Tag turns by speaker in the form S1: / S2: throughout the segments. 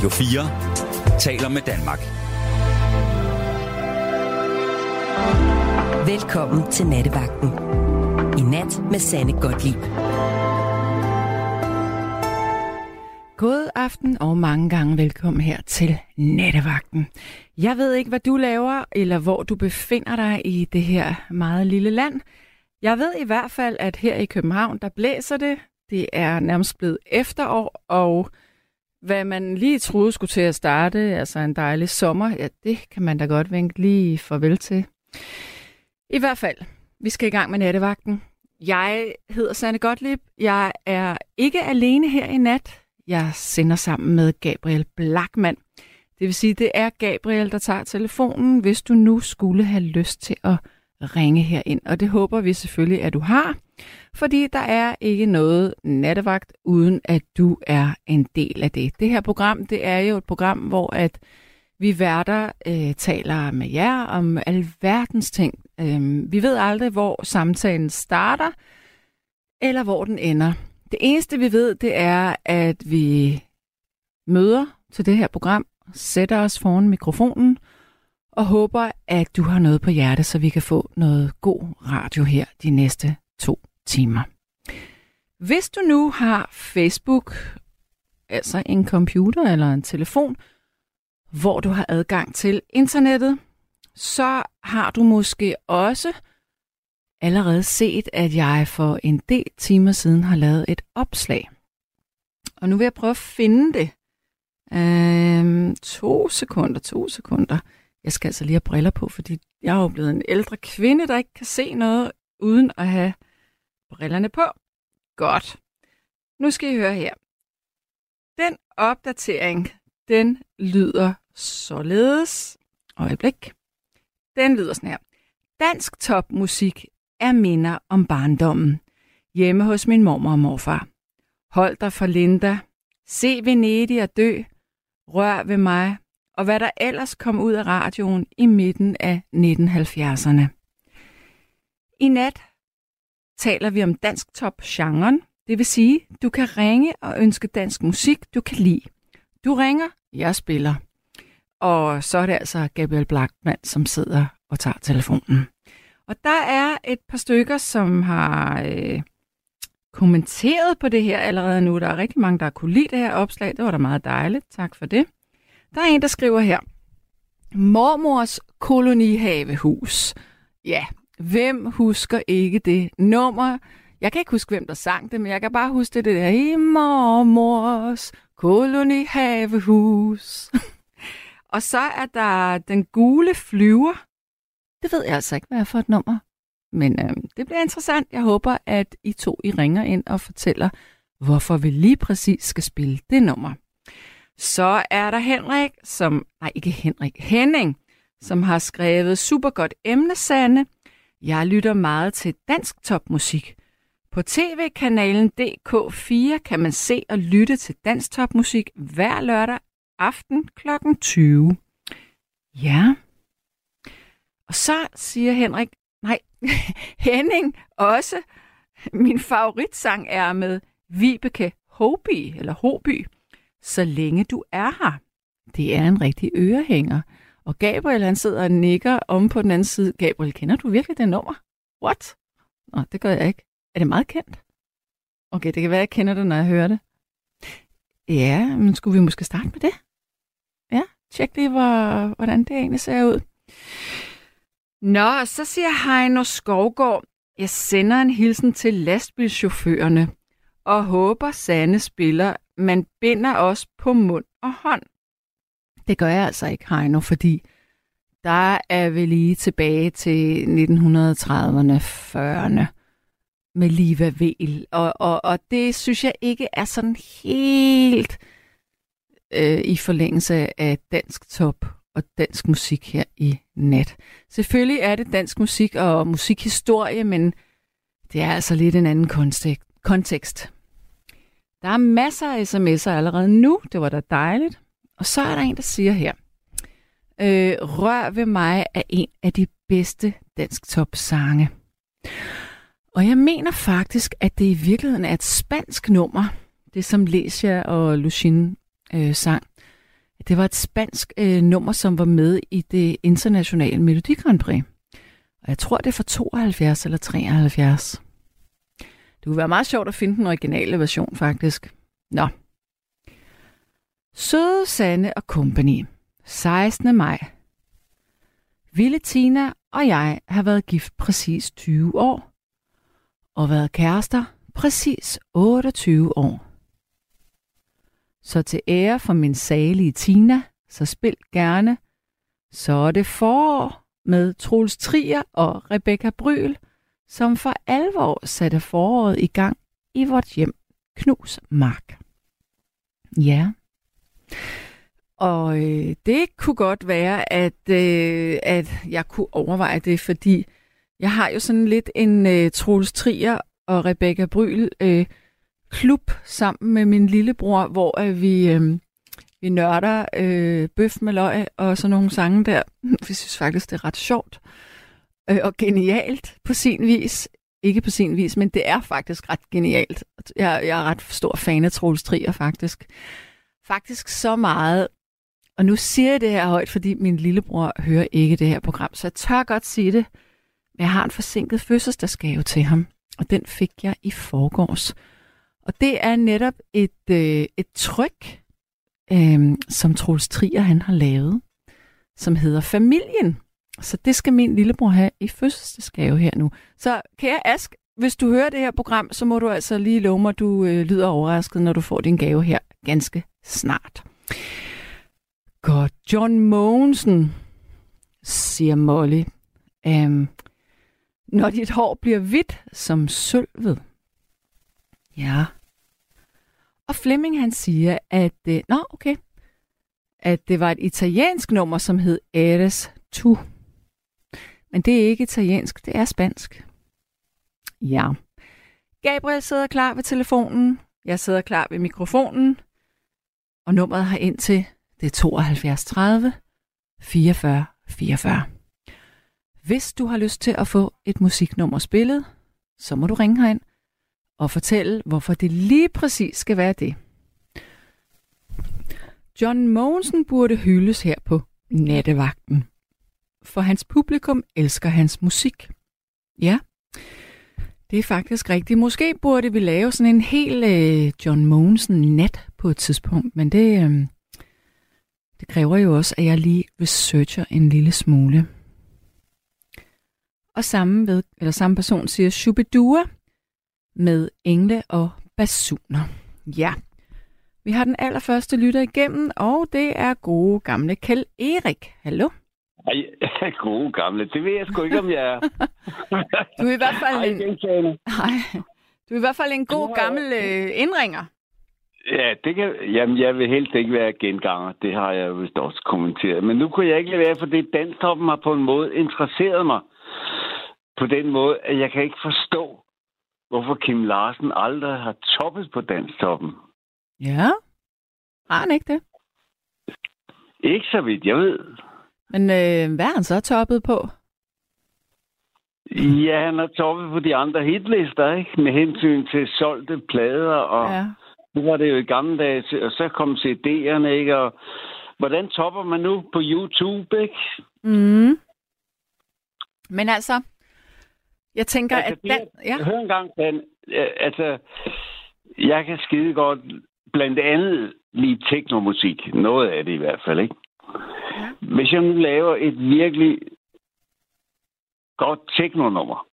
S1: Radio 4 taler med Danmark.
S2: Velkommen til Nattevagten. I nat med Sanne Godtlip.
S3: God aften og mange gange velkommen her til Nattevagten. Jeg ved ikke, hvad du laver, eller hvor du befinder dig i det her meget lille land. Jeg ved i hvert fald, at her i København, der blæser det. Det er nærmest blevet efterår, og hvad man lige troede skulle til at starte, altså en dejlig sommer, ja, det kan man da godt vinke lige farvel til. I hvert fald, vi skal i gang med nattevagten. Jeg hedder Sanne Gottlieb. Jeg er ikke alene her i nat. Jeg sender sammen med Gabriel Blackman. Det vil sige, det er Gabriel, der tager telefonen, hvis du nu skulle have lyst til at ringe herind. Og det håber vi selvfølgelig, at du har, fordi der er ikke noget nattevagt, uden at du er en del af det. Det her program, det er jo et program, hvor at vi værter øh, taler med jer om alverdens ting. Øh, vi ved aldrig, hvor samtalen starter, eller hvor den ender. Det eneste, vi ved, det er, at vi møder til det her program, sætter os foran mikrofonen, og håber, at du har noget på hjerte, så vi kan få noget god radio her de næste to timer. Hvis du nu har Facebook, altså en computer eller en telefon, hvor du har adgang til internettet, så har du måske også allerede set, at jeg for en del timer siden har lavet et opslag. Og nu vil jeg prøve at finde det. Øhm, to sekunder, to sekunder. Jeg skal altså lige have briller på, fordi jeg er jo blevet en ældre kvinde, der ikke kan se noget uden at have brillerne på. Godt. Nu skal I høre her. Den opdatering, den lyder således. Øjeblik. Den lyder sådan her. Dansk topmusik er minder om barndommen. Hjemme hos min mormor og morfar. Hold dig for Linda. Se Venedig og dø. Rør ved mig. Og hvad der ellers kom ud af radioen i midten af 1970'erne. I nat taler vi om dansk top-genren. Det vil sige, du kan ringe og ønske dansk musik, du kan lide. Du ringer, jeg spiller. Og så er det altså Gabriel Blackman, som sidder og tager telefonen. Og der er et par stykker, som har øh, kommenteret på det her allerede nu. Der er rigtig mange, der har kunne lide det her opslag. Det var da meget dejligt. Tak for det. Der er en, der skriver her. Mormors kolonihavehus. Ja, hvem husker ikke det nummer? Jeg kan ikke huske, hvem der sang det, men jeg kan bare huske det, det der i mormors kolonihavehus. Og så er der den gule flyver. Det ved jeg altså ikke, hvad er for et nummer. Men øh, det bliver interessant. Jeg håber, at I to I ringer ind og fortæller, hvorfor vi lige præcis skal spille det nummer. Så er der Henrik, som... Nej, ikke Henrik. Henning, som har skrevet super godt emne, Sande. Jeg lytter meget til dansk topmusik. På tv-kanalen DK4 kan man se og lytte til dansk topmusik hver lørdag aften kl. 20. Ja. Og så siger Henrik, nej, Henning også, min favoritsang er med Vibeke Hoby, eller Hoby, så længe du er her. Det er en rigtig ørehænger. Og Gabriel, han sidder og nikker om på den anden side. Gabriel, kender du virkelig det nummer? What? Nå, det gør jeg ikke. Er det meget kendt? Okay, det kan være, jeg kender det, når jeg hører det. Ja, men skulle vi måske starte med det? Ja, tjek lige, hvor, hvordan det egentlig ser ud. Nå, så siger Heino Skovgård, jeg sender en hilsen til lastbilchaufførerne og håber, Sande spiller, man binder os på mund og hånd. Det gør jeg altså ikke, Heino, fordi der er vi lige tilbage til 1930'erne, 40'erne med Liva Vel. Og, og, og det synes jeg ikke er sådan helt øh, i forlængelse af dansk top og dansk musik her i nat. Selvfølgelig er det dansk musik og musikhistorie, men det er altså lidt en anden kontekst. Der er masser af sms'er allerede nu. Det var da dejligt. Og så er der en, der siger her. Øh, Rør ved mig er en af de bedste dansk top sange. Og jeg mener faktisk, at det i virkeligheden er et spansk nummer, det som Lesia og Lucien øh, sang. Det var et spansk øh, nummer, som var med i det internationale Melodi Grand Prix. Og jeg tror, det er fra 72 eller 73. Det kunne være meget sjovt at finde den originale version, faktisk. Nå. Søde Sande og Company. 16. maj. Ville Tina og jeg har været gift præcis 20 år. Og været kærester præcis 28 år. Så til ære for min salige Tina, så spil gerne. Så er det forår med Troels Trier og Rebecca Bryl, som for alvor satte foråret i gang i vort hjem, Knus Mark. Ja. Og øh, det kunne godt være, at, øh, at jeg kunne overveje det, fordi jeg har jo sådan lidt en øh, Troels Trier og Rebecca Bryl øh, klub sammen med min lillebror, hvor øh, vi, øh, vi nørder øh, bøf med løg og sådan nogle sange der. Vi synes faktisk, det er ret sjovt øh, og genialt på sin vis. Ikke på sin vis, men det er faktisk ret genialt. Jeg, jeg er ret stor fan af Troels Trier, faktisk. Faktisk så meget, og nu siger jeg det her højt, fordi min lillebror hører ikke det her program, så jeg tør godt sige det. Men jeg har en forsinket fødselsdagsgave til ham, og den fik jeg i forgårs. Og det er netop et, øh, et tryk, øh, som Troels Trier han har lavet, som hedder Familien. Så det skal min lillebror have i fødselsdagsgave her nu. Så kære Ask, hvis du hører det her program, så må du altså lige love mig, at du øh, lyder overrasket, når du får din gave her ganske snart. Godt. John Mogensen, siger Molly. Um, når dit hår bliver hvidt som sølvet. Ja. Og Flemming han siger, at... Øh, nå, okay. At det var et italiensk nummer, som hed Eres Tu. Men det er ikke italiensk, det er spansk. Ja. Gabriel sidder klar ved telefonen. Jeg sidder klar ved mikrofonen. Og nummeret har ind til det er 72 30 44 44. Hvis du har lyst til at få et musiknummer spillet, så må du ringe herind og fortælle, hvorfor det lige præcis skal være det. John Mogensen burde hyldes her på nattevagten, for hans publikum elsker hans musik. Ja, det er faktisk rigtigt. Måske burde vi lave sådan en hel øh, John Mogensen nat på et tidspunkt, men det, øh, det kræver jo også, at jeg lige researcher en lille smule. Og samme, ved, eller samme person siger Shubidua med engle og basuner. Ja, vi har den allerførste lytter igennem, og det er gode gamle Kjell Erik. Hallo?
S4: Ej, gode gamle. Det ved jeg sgu ikke, om jeg er.
S3: du er i hvert fald en... Ej, du er i hvert fald en god gammel øh, indringer.
S4: Ja, det kan, jamen, jeg vil helst ikke være genganger. Det har jeg vist også kommenteret. Men nu kunne jeg ikke lade være, fordi danstoppen har på en måde interesseret mig. På den måde, at jeg kan ikke forstå, hvorfor Kim Larsen aldrig har toppet på danstoppen.
S3: Ja, har han ikke det?
S4: Ikke så vidt, jeg ved.
S3: Men øh, hvad er han så toppet på?
S4: Ja, han har toppet på de andre hitlister, ikke? Med hensyn til solgte plader og... Ja nu var det jo i gamle dage, og så kom CD'erne, ikke? Og hvordan topper man nu på YouTube, ikke?
S3: Mm. Men altså, jeg tænker, altså, at den...
S4: Ja. Hør engang, Dan. Altså, jeg kan skide godt blandt andet lige teknomusik. Noget af det i hvert fald, ikke? Ja. Hvis jeg nu laver et virkelig godt teknonummer,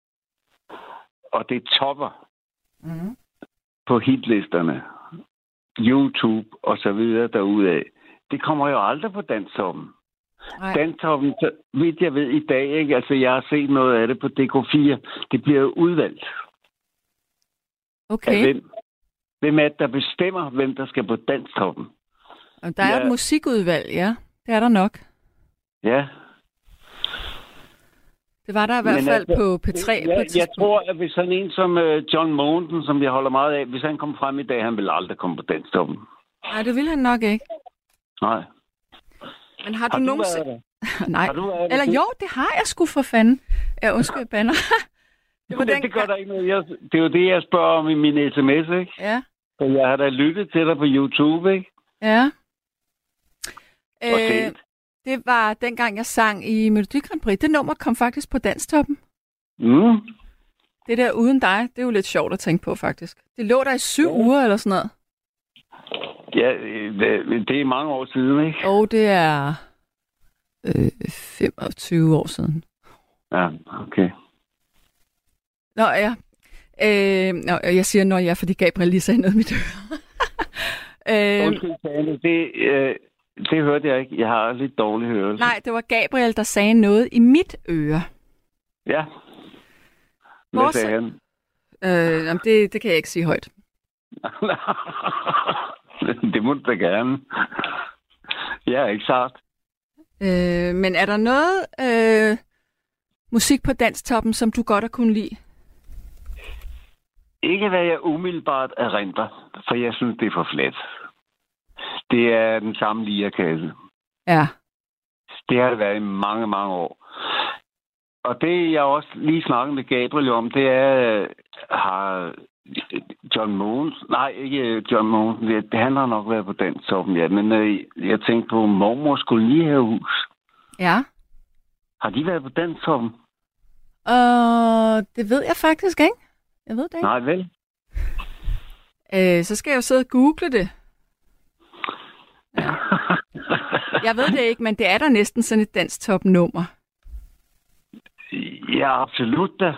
S4: og det topper mm. på hitlisterne, YouTube og så videre derudaf. Det kommer jo aldrig på Danstoppen. Danstoppen, så vidt jeg ved i dag, ikke? altså jeg har set noget af det på DK4, det bliver jo udvalgt.
S3: Okay.
S4: hvem, hvem er det, der bestemmer, hvem der skal på Danstoppen?
S3: Der er ja. et musikudvalg, ja. Det er der nok.
S4: Ja,
S3: det var der i hvert Men fald altså, på P3
S4: jeg,
S3: på et
S4: Jeg tror, at hvis sådan en som uh, John Mogensen, som jeg holder meget af, hvis han kom frem i dag, han ville aldrig komme på den stoppen.
S3: Nej, det vil han nok ikke.
S4: Nej.
S3: Men har du, har du nogensinde... Nej. Har du Eller jo, det har jeg sgu for fanden. Jeg undskyld, banner.
S4: det, var det, den... det gør der ikke noget. Jeg, det er jo det, jeg spørger om i min sms, ikke?
S3: Ja.
S4: Så jeg har da lyttet til dig på YouTube, ikke?
S3: Ja.
S4: Og set.
S3: Det var dengang, jeg sang i Melodi Grand Prix. Det nummer kom faktisk på Danstoppen.
S4: Mm.
S3: Det der uden dig, det er jo lidt sjovt at tænke på, faktisk. Det lå der i syv
S4: Ja.
S3: uger eller sådan noget.
S4: Ja, det, det er mange år siden, ikke?
S3: Og det er øh, 25 år siden.
S4: Ja, okay.
S3: Nå ja. Øh, nå, jeg siger nå ja, fordi Gabriel lige sagde noget i mit øre. øh,
S4: Undskyld, det, øh, det hørte jeg ikke. Jeg har lidt dårlig hørelse.
S3: nej, det var Gabriel, der sagde noget i mit øre.
S4: Ja. Hvad
S3: Hvor
S4: sagde han?
S3: Øh, jamen, det, det kan jeg ikke sige højt.
S4: det må du da gerne. Jeg er ikke sart.
S3: Øh, men er der noget øh, musik på Danstoppen, som du godt har kunne lide?
S4: Ikke hvad jeg umiddelbart erindrer, for jeg synes, det er for flat. Det er den samme lierkasse.
S3: Ja.
S4: Det har det været i mange, mange år. Og det, jeg også lige snakket med Gabriel om, det er, øh, har John Mogens, nej, ikke øh, John Mogens, det, han har nok været på den toppen, ja, men øh, jeg tænkte på mormors kolonihavehus.
S3: Ja.
S4: Har de været på den toppen?
S3: Og det ved jeg faktisk ikke. Jeg ved det ikke.
S4: Nej, vel?
S3: Øh, så skal jeg jo sidde og google det. Ja. Jeg ved det ikke, men det er der næsten sådan et dansk topnummer.
S4: Ja, absolut da.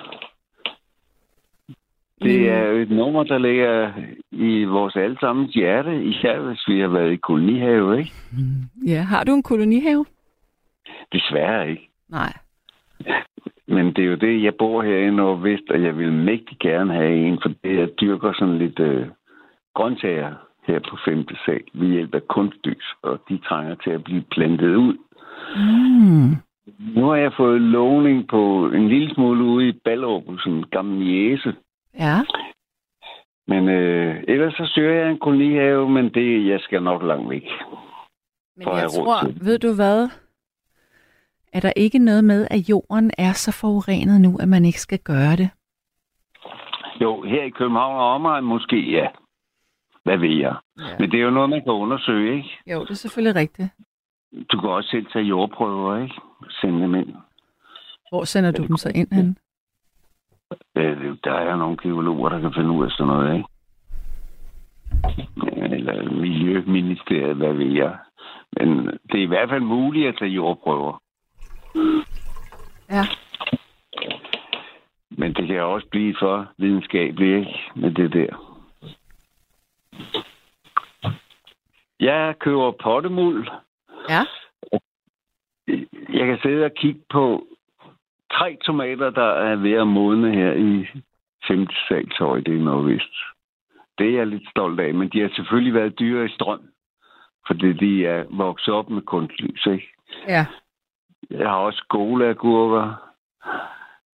S4: Det er jo et nummer, der ligger i vores allesammens hjerte, især hvis vi har været i kolonihave, ikke?
S3: Ja, har du en kolonihave?
S4: Desværre ikke.
S3: Nej.
S4: Men det er jo det, jeg bor her i Nordvest, og jeg vil mægtig gerne have en, for det jeg dyrker sådan lidt øh, grøntsager her på 5. sal ved hjælp af kunstlys, og de trænger til at blive plantet ud.
S3: Mm.
S4: Nu har jeg fået lovning på en lille smule ude i Ballerup, en gammel jæse.
S3: Ja.
S4: Men øh, ellers så søger jeg en kolonihave, men det, jeg skal nok langt væk.
S3: Men jeg tror, ved du hvad? Er der ikke noget med, at jorden er så forurenet nu, at man ikke skal gøre det?
S4: Jo, her i København og omegn måske, ja. Hvad ved jeg?
S3: Ja.
S4: Men det er jo noget, man kan undersøge, ikke?
S3: Jo, det er selvfølgelig rigtigt.
S4: Du kan også selv tage jordprøver, ikke? Sende dem ind.
S3: Hvor sender du dem så ind hen?
S4: Øh, Der er nogle geologer, der kan finde ud af sådan noget, ikke? Eller Miljøministeriet, hvad ved jeg. Men det er i hvert fald muligt at tage jordprøver.
S3: Ja.
S4: Men det kan også blive for videnskabeligt, ikke? Med det der. Jeg køber pottemuld.
S3: Ja.
S4: Jeg kan sidde og kigge på tre tomater, der er ved at modne her i 5. salshøjde i Nordvest. Det er jeg lidt stolt af, men de har selvfølgelig været dyre i strøm, fordi de er vokset op med kunstlys, ikke?
S3: Ja.
S4: Jeg har også skoleagurker,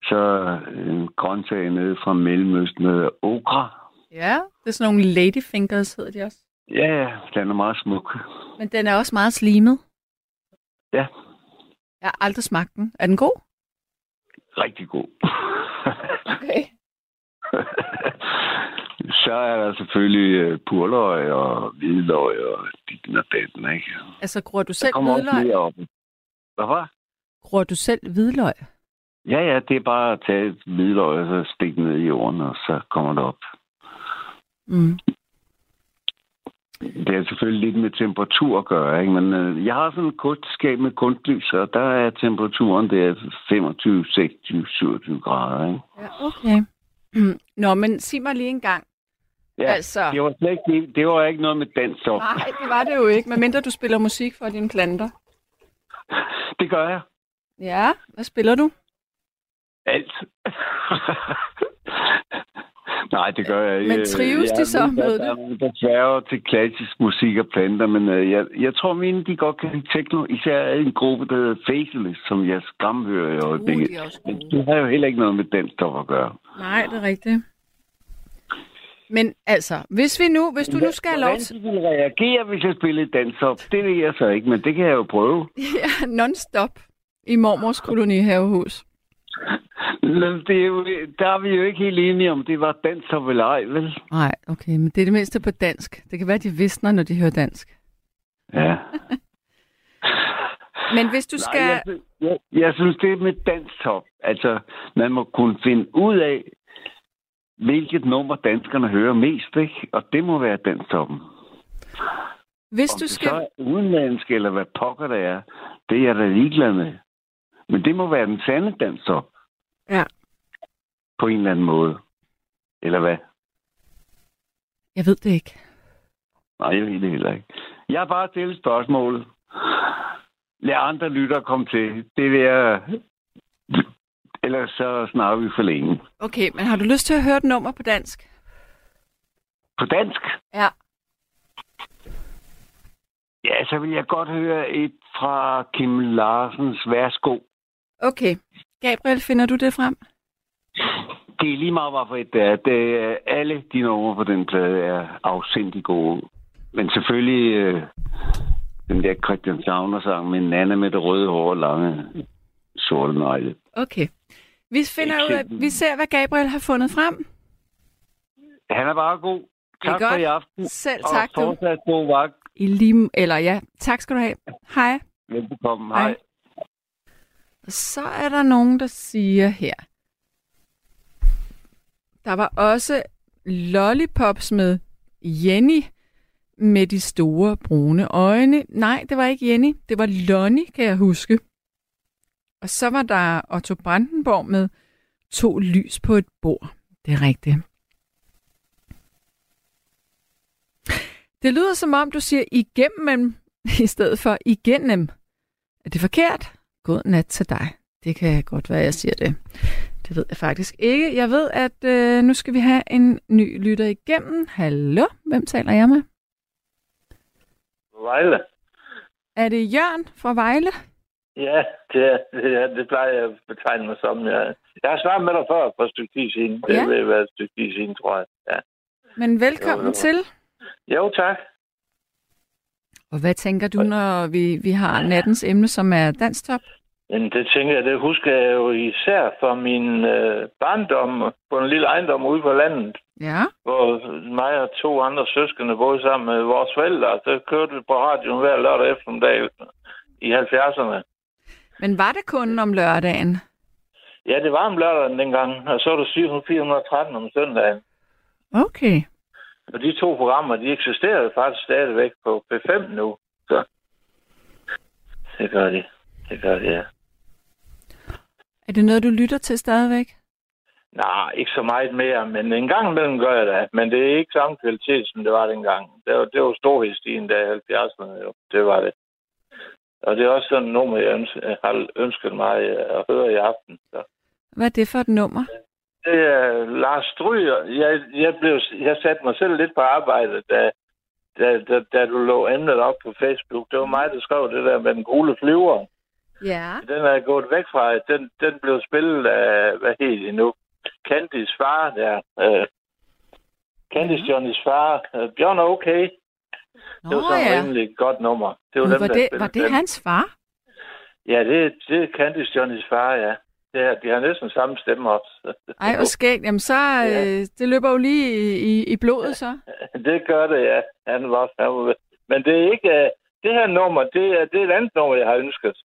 S4: så en grøntsag nede fra Mellemøsten, hedder okra.
S3: Ja, det er sådan nogle ladyfingers, hedder de også.
S4: Ja, den er meget smuk.
S3: Men den er også meget slimet.
S4: Ja,
S3: Jeg har aldrig smagt den. Er den god?
S4: rigtig god.
S3: Okay.
S4: så er der selvfølgelig øh, purløg og hvidløg og dit og datten, ikke?
S3: Altså, gror du selv hvidløg?
S4: op. Hvad?
S3: Gror du selv hvidløg?
S4: Ja, ja, det er bare at tage et hvidløg og så stikke ned i jorden, og så kommer det op.
S3: Mm.
S4: Det er selvfølgelig lidt med temperatur at gøre, ikke? men øh, jeg har sådan et kostskab med kunstlys, og der er temperaturen der 25, 26, 27 grader. Ikke?
S3: Ja, okay. Mm. Nå, men sig mig lige en gang.
S4: Ja,
S3: Altså-
S4: det, var slet ikke, det, det var ikke noget med dans op.
S3: Nej, det var det jo ikke, medmindre du spiller musik for dine planter.
S4: Det gør jeg.
S3: Ja, hvad spiller du?
S4: Alt. Nej, det gør jeg ikke.
S3: Men trives de
S4: Jeg
S3: så
S4: ved,
S3: med
S4: er nogen, der sværger til klassisk musik og planter, men øh, jeg, jeg tror, mine de godt kan lide techno. Især er en gruppe, der hedder Faceless, som jeg skamhører i øjeblikket.
S3: Uh, de
S4: Men
S3: gode.
S4: det har jo heller ikke noget med den stof at gøre.
S3: Nej, det er rigtigt. Men altså, hvis vi nu, hvis du nu skal have lov
S4: Hvordan
S3: til...
S4: de vil reagere, hvis jeg spiller dansop, det ved jeg så ikke, men det kan jeg jo prøve.
S3: Ja, non-stop i mormors kolonihavehus.
S4: Det er jo, der er vi jo ikke helt enige om, det var dansop eller ej, vel?
S3: Nej, okay, men det er det mindste på dansk. Det kan være, de visner, når de hører dansk.
S4: Ja.
S3: Men hvis du skal...
S4: Nej, jeg, jeg, jeg synes, det er med danstop. Altså, man må kunne finde ud af, hvilket nummer danskerne hører mest, ikke? Og det må være danstoppen.
S3: Hvis
S4: Om
S3: du
S4: det
S3: skal...
S4: så er udenlandsk, eller hvad pokker det er, det er jeg da ligeglad med. Men det må være den sande danstop.
S3: Ja.
S4: På en eller anden måde. Eller hvad?
S3: Jeg ved det ikke.
S4: Nej, jeg ved det heller ikke. Jeg har bare stillet spørgsmålet. Lad andre lytter komme til. Det vil jeg... Ellers så snakker vi for længe.
S3: Okay, men har du lyst til at høre et nummer på dansk?
S4: På dansk?
S3: Ja.
S4: Ja, så vil jeg godt høre et fra Kim Larsens Værsgo.
S3: Okay. Gabriel, finder du det frem?
S4: Det er lige meget, hvorfor et det er. Det er alle de numre på den plade er afsindig gode. Men selvfølgelig øh, den der Christian Savner-sang med Nana med det røde hår og lange sorte negle.
S3: Okay. Vi finder ud af, vi ser, hvad Gabriel har fundet frem.
S4: Han er bare god. Tak for i aften.
S3: Selv
S4: og
S3: tak, du.
S4: fortsat god vagt.
S3: I lige, eller ja, tak skal du have. Hej.
S4: Velbekomme.
S3: Hej.
S4: Hej.
S3: Så er der nogen, der siger her. Der var også lollipops med Jenny med de store brune øjne. Nej, det var ikke Jenny. Det var Lonnie, kan jeg huske. Og så var der Otto Brandenborg med to lys på et bord. Det er rigtigt. Det lyder som om, du siger igennem i stedet for igennem. Er det forkert? God nat til dig. Det kan godt være, jeg siger det. Det ved jeg faktisk ikke. Jeg ved, at øh, nu skal vi have en ny lytter igennem. Hallo, hvem taler jeg med?
S5: Vejle.
S3: Er det Jørgen fra Vejle?
S5: Ja, det, er, det, er, det plejer jeg at betegne mig som. Jeg, jeg har snakket med dig før for et stykke tid siden.
S3: Ja.
S5: Det vil være et stykke tid siden, tror jeg. Ja.
S3: Men velkommen
S5: jo.
S3: til.
S5: Jo, tak.
S3: Og hvad tænker du, når vi, vi har nattens emne, som er danstop?
S5: Men det tænker jeg, det husker jeg jo især fra min øh, barndom på en lille ejendom ude på landet,
S3: Ja.
S5: hvor mig og to andre søskende boede sammen med vores forældre. Så kørte vi på radioen hver lørdag eftermiddag i 70'erne.
S3: Men var det kun om lørdagen?
S5: Ja, det var om lørdagen dengang, og så var det 413 om søndagen.
S3: Okay.
S5: Og de to programmer, de eksisterer jo faktisk stadigvæk på P5 nu. Så det gør de. Det gør de, ja.
S3: Er det noget, du lytter til stadigvæk?
S5: Nej, ikke så meget mere, men en gang imellem gør jeg det. Men det er ikke samme kvalitet, som det var dengang. Det var, det var storhedstien der i 70'erne, jo. Det var det. Og det er også sådan et nummer, jeg jeg har ønsket mig at høre i aften. Så.
S3: Hvad er det for et nummer?
S5: Det er Lars Stryger. Jeg, jeg, blev, jeg satte mig selv lidt på arbejde, da, da, da, da du lå emnet op på Facebook. Det var mig, der skrev det der med den gule flyver.
S3: Ja.
S5: Den er gået væk fra. Den, den blev spillet af, hvad hedder det nu? Candys far der. Øh, Candys Johnnys far. Øh, Bjørn er okay.
S3: Nå
S5: Det var et
S3: ja.
S5: rimelig godt nummer. Det var,
S3: Gud,
S5: dem,
S3: var,
S5: der
S3: det, var det
S5: den.
S3: hans far?
S5: Ja, det, det er Candys Johnnys far, ja. Det er, de har næsten samme stemme også.
S3: Ej, hvor skægt. Jamen så,
S5: Ja.
S3: øh, det løber jo lige i, i, blodet så.
S5: Det gør det, ja. Han var, han var, men det er ikke... Uh, det her nummer, det er, det er et andet nummer, jeg har ønsket.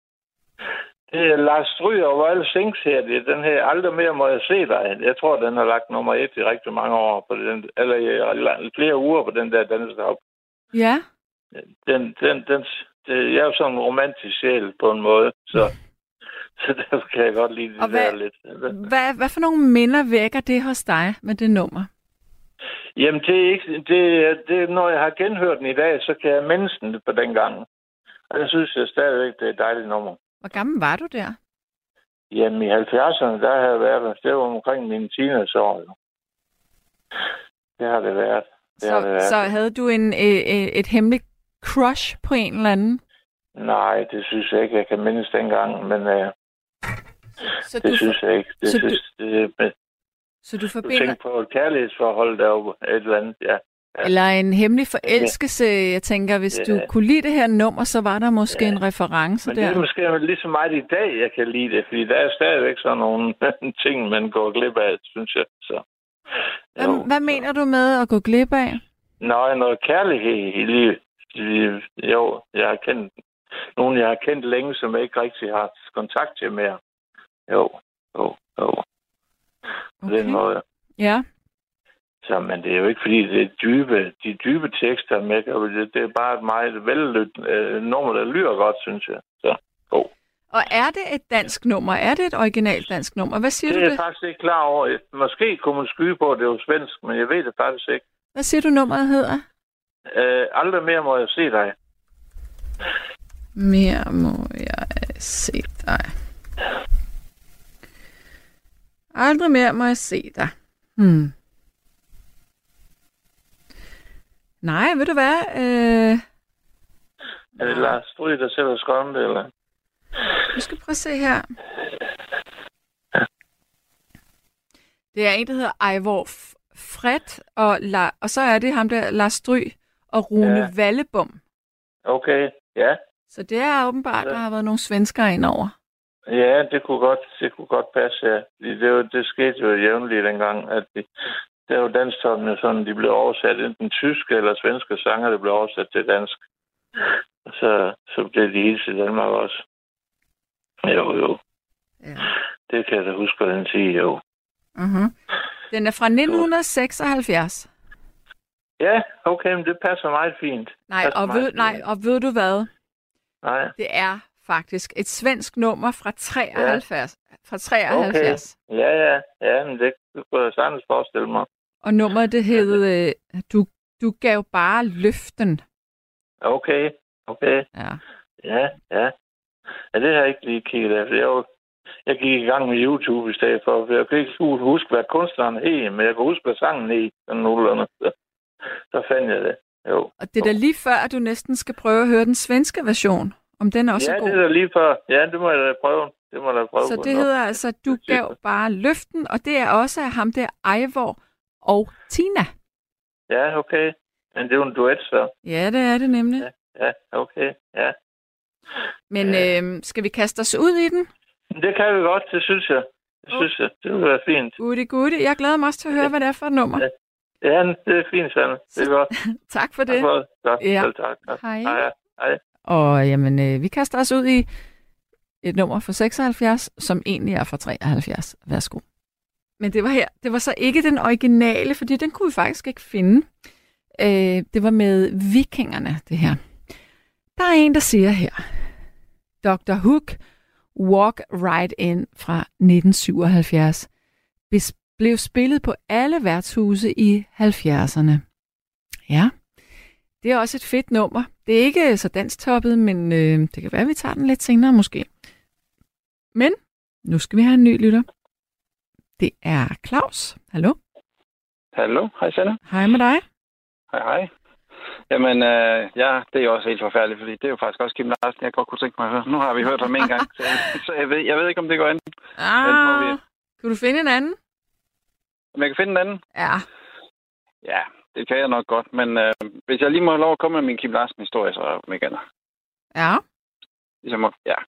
S5: Det er Lars Stryger og Royal Sings her. Det er den her Aldrig mere må jeg se dig. Jeg tror, den har lagt nummer et i rigtig mange år. På den, eller i, flere uger på den der dansk
S3: Ja.
S5: Den, den, den, det, jeg er jo sådan en romantisk sjæl på en måde, så, så derfor kan jeg godt lide det
S3: Og
S5: der lidt.
S3: Hvad, hvad for nogle minder vækker det hos dig med det nummer?
S5: Jamen, det er, ikke, det, det, når jeg har genhørt den i dag, så kan jeg mindes den på den gang. Og jeg synes jeg stadigvæk, det er et dejligt nummer.
S3: Hvor gammel var du der?
S5: Jamen, i 70'erne, der har jeg været, det var omkring mine teenageår. Jo. Det har det været. Det har det
S3: Så,
S5: været.
S3: så havde du en, øh, øh, et hemmeligt crush på en eller anden?
S5: Nej, det synes jeg ikke, jeg kan mindes dengang, men øh,
S3: Så du,
S5: det synes jeg ikke. Det
S3: så du-
S5: synes, det, men,
S3: så du
S5: du
S3: forbinder...
S5: tænker på et kærlighedsforhold deroppe, et eller andet, ja.
S3: Eller en hemmelig forelskelse. Jeg tænker, hvis
S5: Ja.
S3: du kunne lide det her nummer, så var der måske en reference
S5: Men det
S3: der.
S5: er måske lige så meget i dag, jeg kan lide det, fordi der er stadigvæk sådan nogle ting, man går glip af, synes jeg. Så.
S3: Hvad, hvad mener du med at gå glip af?
S5: Nå, noget kærlighed i livet. Jo, jeg har kendt nogen, jeg har kendt længe, som jeg ikke rigtig har kontakt til mere. Jo, jo, jo. På den måde.
S3: Ja.
S5: Så, men det er jo ikke, fordi det er dybe, de dybe tekster med, det, det er bare et meget vellyttende øh, nummer, der lyder godt, synes jeg. Så, oh.
S3: Og er det et dansk nummer? Er det et originalt dansk nummer? Hvad siger
S5: Det
S3: du
S5: er
S3: det?
S5: jeg faktisk ikke klar over. Måske kunne man skyde på, at det var svensk, men jeg ved det faktisk ikke.
S3: Hvad siger du nummeret hedder?
S5: Øh, aldrig mere må jeg se dig.
S3: Mere må jeg se dig. Aldrig mere må jeg se dig. Hmm. Nej, ved du hvad? Øh,
S5: Er det Lars Stryge, der selv har skrevet det, eller?
S3: vi skal prøve at se her. Det er en, der hedder Ivor F- Fred, og, La- og så er det ham der, Lars Stry og Rune
S5: Ja.
S3: Vallebom.
S5: Okay, ja.
S3: Så det er åbenbart,
S5: Ja.
S3: der har været nogle svenskere indover.
S5: Ja, det kunne godt, det kunne godt passe, ja. Det, var, det skete jo jævnligt dengang, at de, der var dansktoppene sådan, de blev oversat enten tyske eller svenske sanger, der blev oversat til dansk. Så, så blev de helt i Danmark også. Jo, jo.
S3: Ja.
S5: Det kan jeg da huske, hvordan sige, jo.
S3: Uh-huh. Den er fra 1976.
S5: Ja, okay, men det passer meget fint.
S3: Nej, og ved, nej,
S5: fint.
S3: og ved du hvad?
S5: Nej,
S3: Det er faktisk et svensk nummer fra 73. Fra 73.
S5: ja, ja, ja, men det kunne jeg sagtens forestille mig.
S3: Og nummeret det hed øh, du, du gav bare løften.
S5: Okay, okay.
S3: Ja.
S5: Ja, ja. Ja, det har jeg ikke lige kigget efter. Jeg, var, jeg gik i gang med YouTube i stedet for, for jeg kan ikke huske, hvad kunstneren hed, men jeg kan huske, hvad sangen hed, sådan nogenlunde. Så, så fandt jeg det. Jo.
S3: Og det er da lige før, at du næsten skal prøve at høre den svenske version. Om den også
S5: ja,
S3: er god.
S5: det er lige før. Ja, det må jeg da prøve. Det må jeg da prøve
S3: Så det hedder altså, du gav bare løften, og det er også af ham der, Ivor og Tina.
S5: Ja, okay. Men det er jo en duet, så.
S3: Ja, det er det nemlig.
S5: Ja. Ja, okay. Ja.
S3: Men
S5: Ja.
S3: øh, skal vi kaste os ud i den?
S5: Det kan vi godt, det synes jeg. Det synes jeg. Det vil være fint.
S3: Goody, goody. Jeg glæder mig også til at høre, hvad det er for et nummer.
S5: Ja. Ja, det er fint, Sanne. Det er godt.
S3: Tak for
S5: Tak
S3: det.
S5: for det. Godt.
S3: Ja.
S5: Selv tak.
S3: Hej.
S5: Hej. Hej.
S3: Og jamen, øh, vi kaster os ud i et nummer fra 76, som egentlig er fra 73. Værsgo. Men det var her. Det var så ikke den originale, fordi den kunne vi faktisk ikke finde. Øh, det var med vikingerne, det her. Der er en, der siger her. Dr. Hook, Walk Right In fra 1977, bes- blev spillet på alle værtshuse i 70'erne. Ja, det er også et fedt nummer. Det er ikke så danstoppet, men øh, det kan være, at vi tager den lidt senere måske. Men nu skal vi have en ny lytter. Det er Claus. Hallo.
S6: Hallo, hej Sanne.
S3: Hej med dig.
S6: Hej, hej. Jamen, øh, ja, det er jo også helt forfærdeligt, fordi det er jo faktisk også Kim Larsen, jeg godt kunne tænke mig at høre. Nu har vi hørt ham en gang, så, jeg, så jeg, ved, jeg ved ikke, om det går an.
S3: Ah,
S6: vi-
S3: kan du finde en anden?
S6: Om jeg kan finde en anden?
S3: Ja.
S6: Ja, det kan jeg nok godt, men øh, hvis jeg lige må have lov at komme med min Kim Larsen-historie, så er gerne.
S3: Ja.
S6: Må, ja.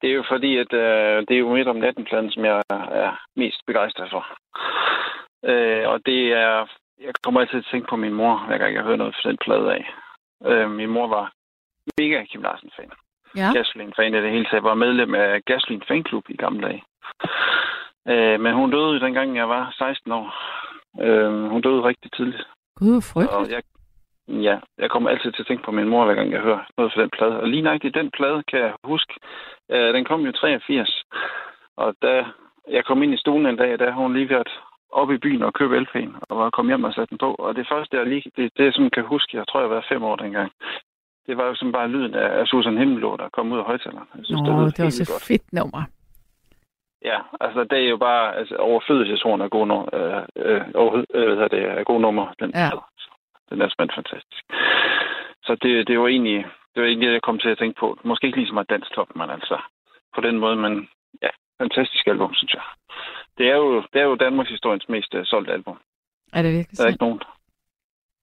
S6: Det er jo fordi, at øh, det er jo midt om natten som jeg er mest begejstret for. Øh, og det er, jeg kommer altid til at tænke på min mor, hver gang jeg hører noget fra den plade af. Øh, min mor var mega Kim Larsen-fan.
S3: Ja.
S6: Gasolin-fan i det hele taget. var medlem af Gasolin Fanklub i gamle dage. Øh, men hun døde dengang, jeg var 16 år. Øh, hun døde rigtig tidligt.
S3: Gud, hvor
S6: Og
S3: frygteligt.
S6: jeg, ja, jeg kommer altid til at tænke på min mor, hver gang jeg hører noget fra den plade. Og lige nøjagtigt den plade, kan jeg huske, øh, den kom jo i 83. Og da jeg kom ind i stuen en dag, der har hun lige været oppe i byen og købe LP'en, og var kommet hjem og sat den på. Og det første, jeg lige, det, det sådan kan huske, jeg tror, jeg var fem år dengang. Det var jo sådan bare lyden af, af Susan Himmelblå, der kom ud af højtaleren. Jeg synes,
S3: Nå, det er også
S6: helt
S3: et
S6: godt.
S3: fedt nummer.
S6: Ja, altså det er jo bare altså, overflødighedsorden af gode nummer. Øh, øh, over, øh, hvad det, af gode nummer. Den,
S3: Ja.
S6: den er simpelthen fantastisk. Så det, det var egentlig det var egentlig det, jeg kom til at tænke på. Måske ikke lige så meget dansk top, men altså på den måde, men ja, fantastisk album, synes jeg. Det er jo, det er jo Danmarks historiens mest uh, solgte album.
S3: Er det virkelig
S6: Der er ikke nogen.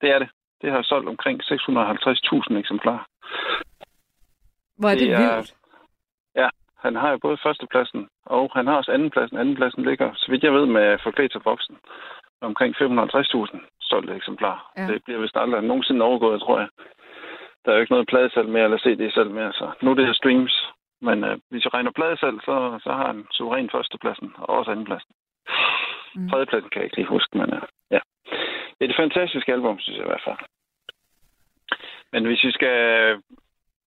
S6: Det er det. Det har solgt omkring 650.000 eksemplarer.
S3: Hvor er det,
S6: det er-
S3: vildt.
S6: Han har jo både førstepladsen, og han har også andenpladsen. Andenpladsen ligger, så vidt jeg ved, med forklædt til boksen. Omkring 550.000 solgte eksemplarer.
S3: Ja.
S6: Ja. Det bliver vist aldrig nogensinde overgået, tror jeg. der er jo ikke noget pladesalg mere, eller CD-salg mere, så nu er det streams. Men øh, hvis jeg regner pladesalg, så, så har han suveræn førstepladsen, og også andenpladsen. Mm. Tredjepladsen kan jeg ikke lige huske, men øh, ja. Det er et fantastisk album, synes jeg i hvert fald. Men hvis vi skal,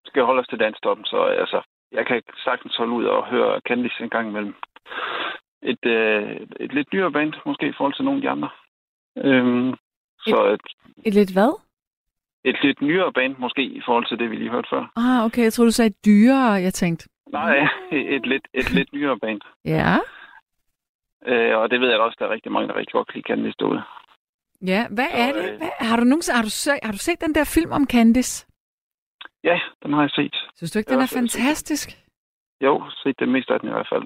S6: skal holde os til danstoppen, så altså, jeg kan sagtens holde ud og høre Candice en gang imellem. Et, øh, et lidt nyere band, måske i forhold til nogle af de andre. Øhm, så et,
S3: Et lidt hvad?
S6: et lidt nyere band, måske i forhold til det, vi lige hørte før.
S3: Ah, okay, jeg troede, du sagde dyrere, jeg tænkte.
S6: Nej, et lidt, et lidt nyere band.
S3: Ja.
S6: Øh, og det ved jeg også, der er rigtig mange, der rigtig godt kan lide Candice derude.
S3: Ja, hvad
S6: Så,
S3: er det?
S6: øh,
S3: Hvad, har, du nogensinde, har, du har du set den der film om Candice?
S6: Ja, den har jeg set.
S3: Synes du ikke, den er
S6: set
S3: fantastisk?
S6: Jo, set det meste af den i hvert fald.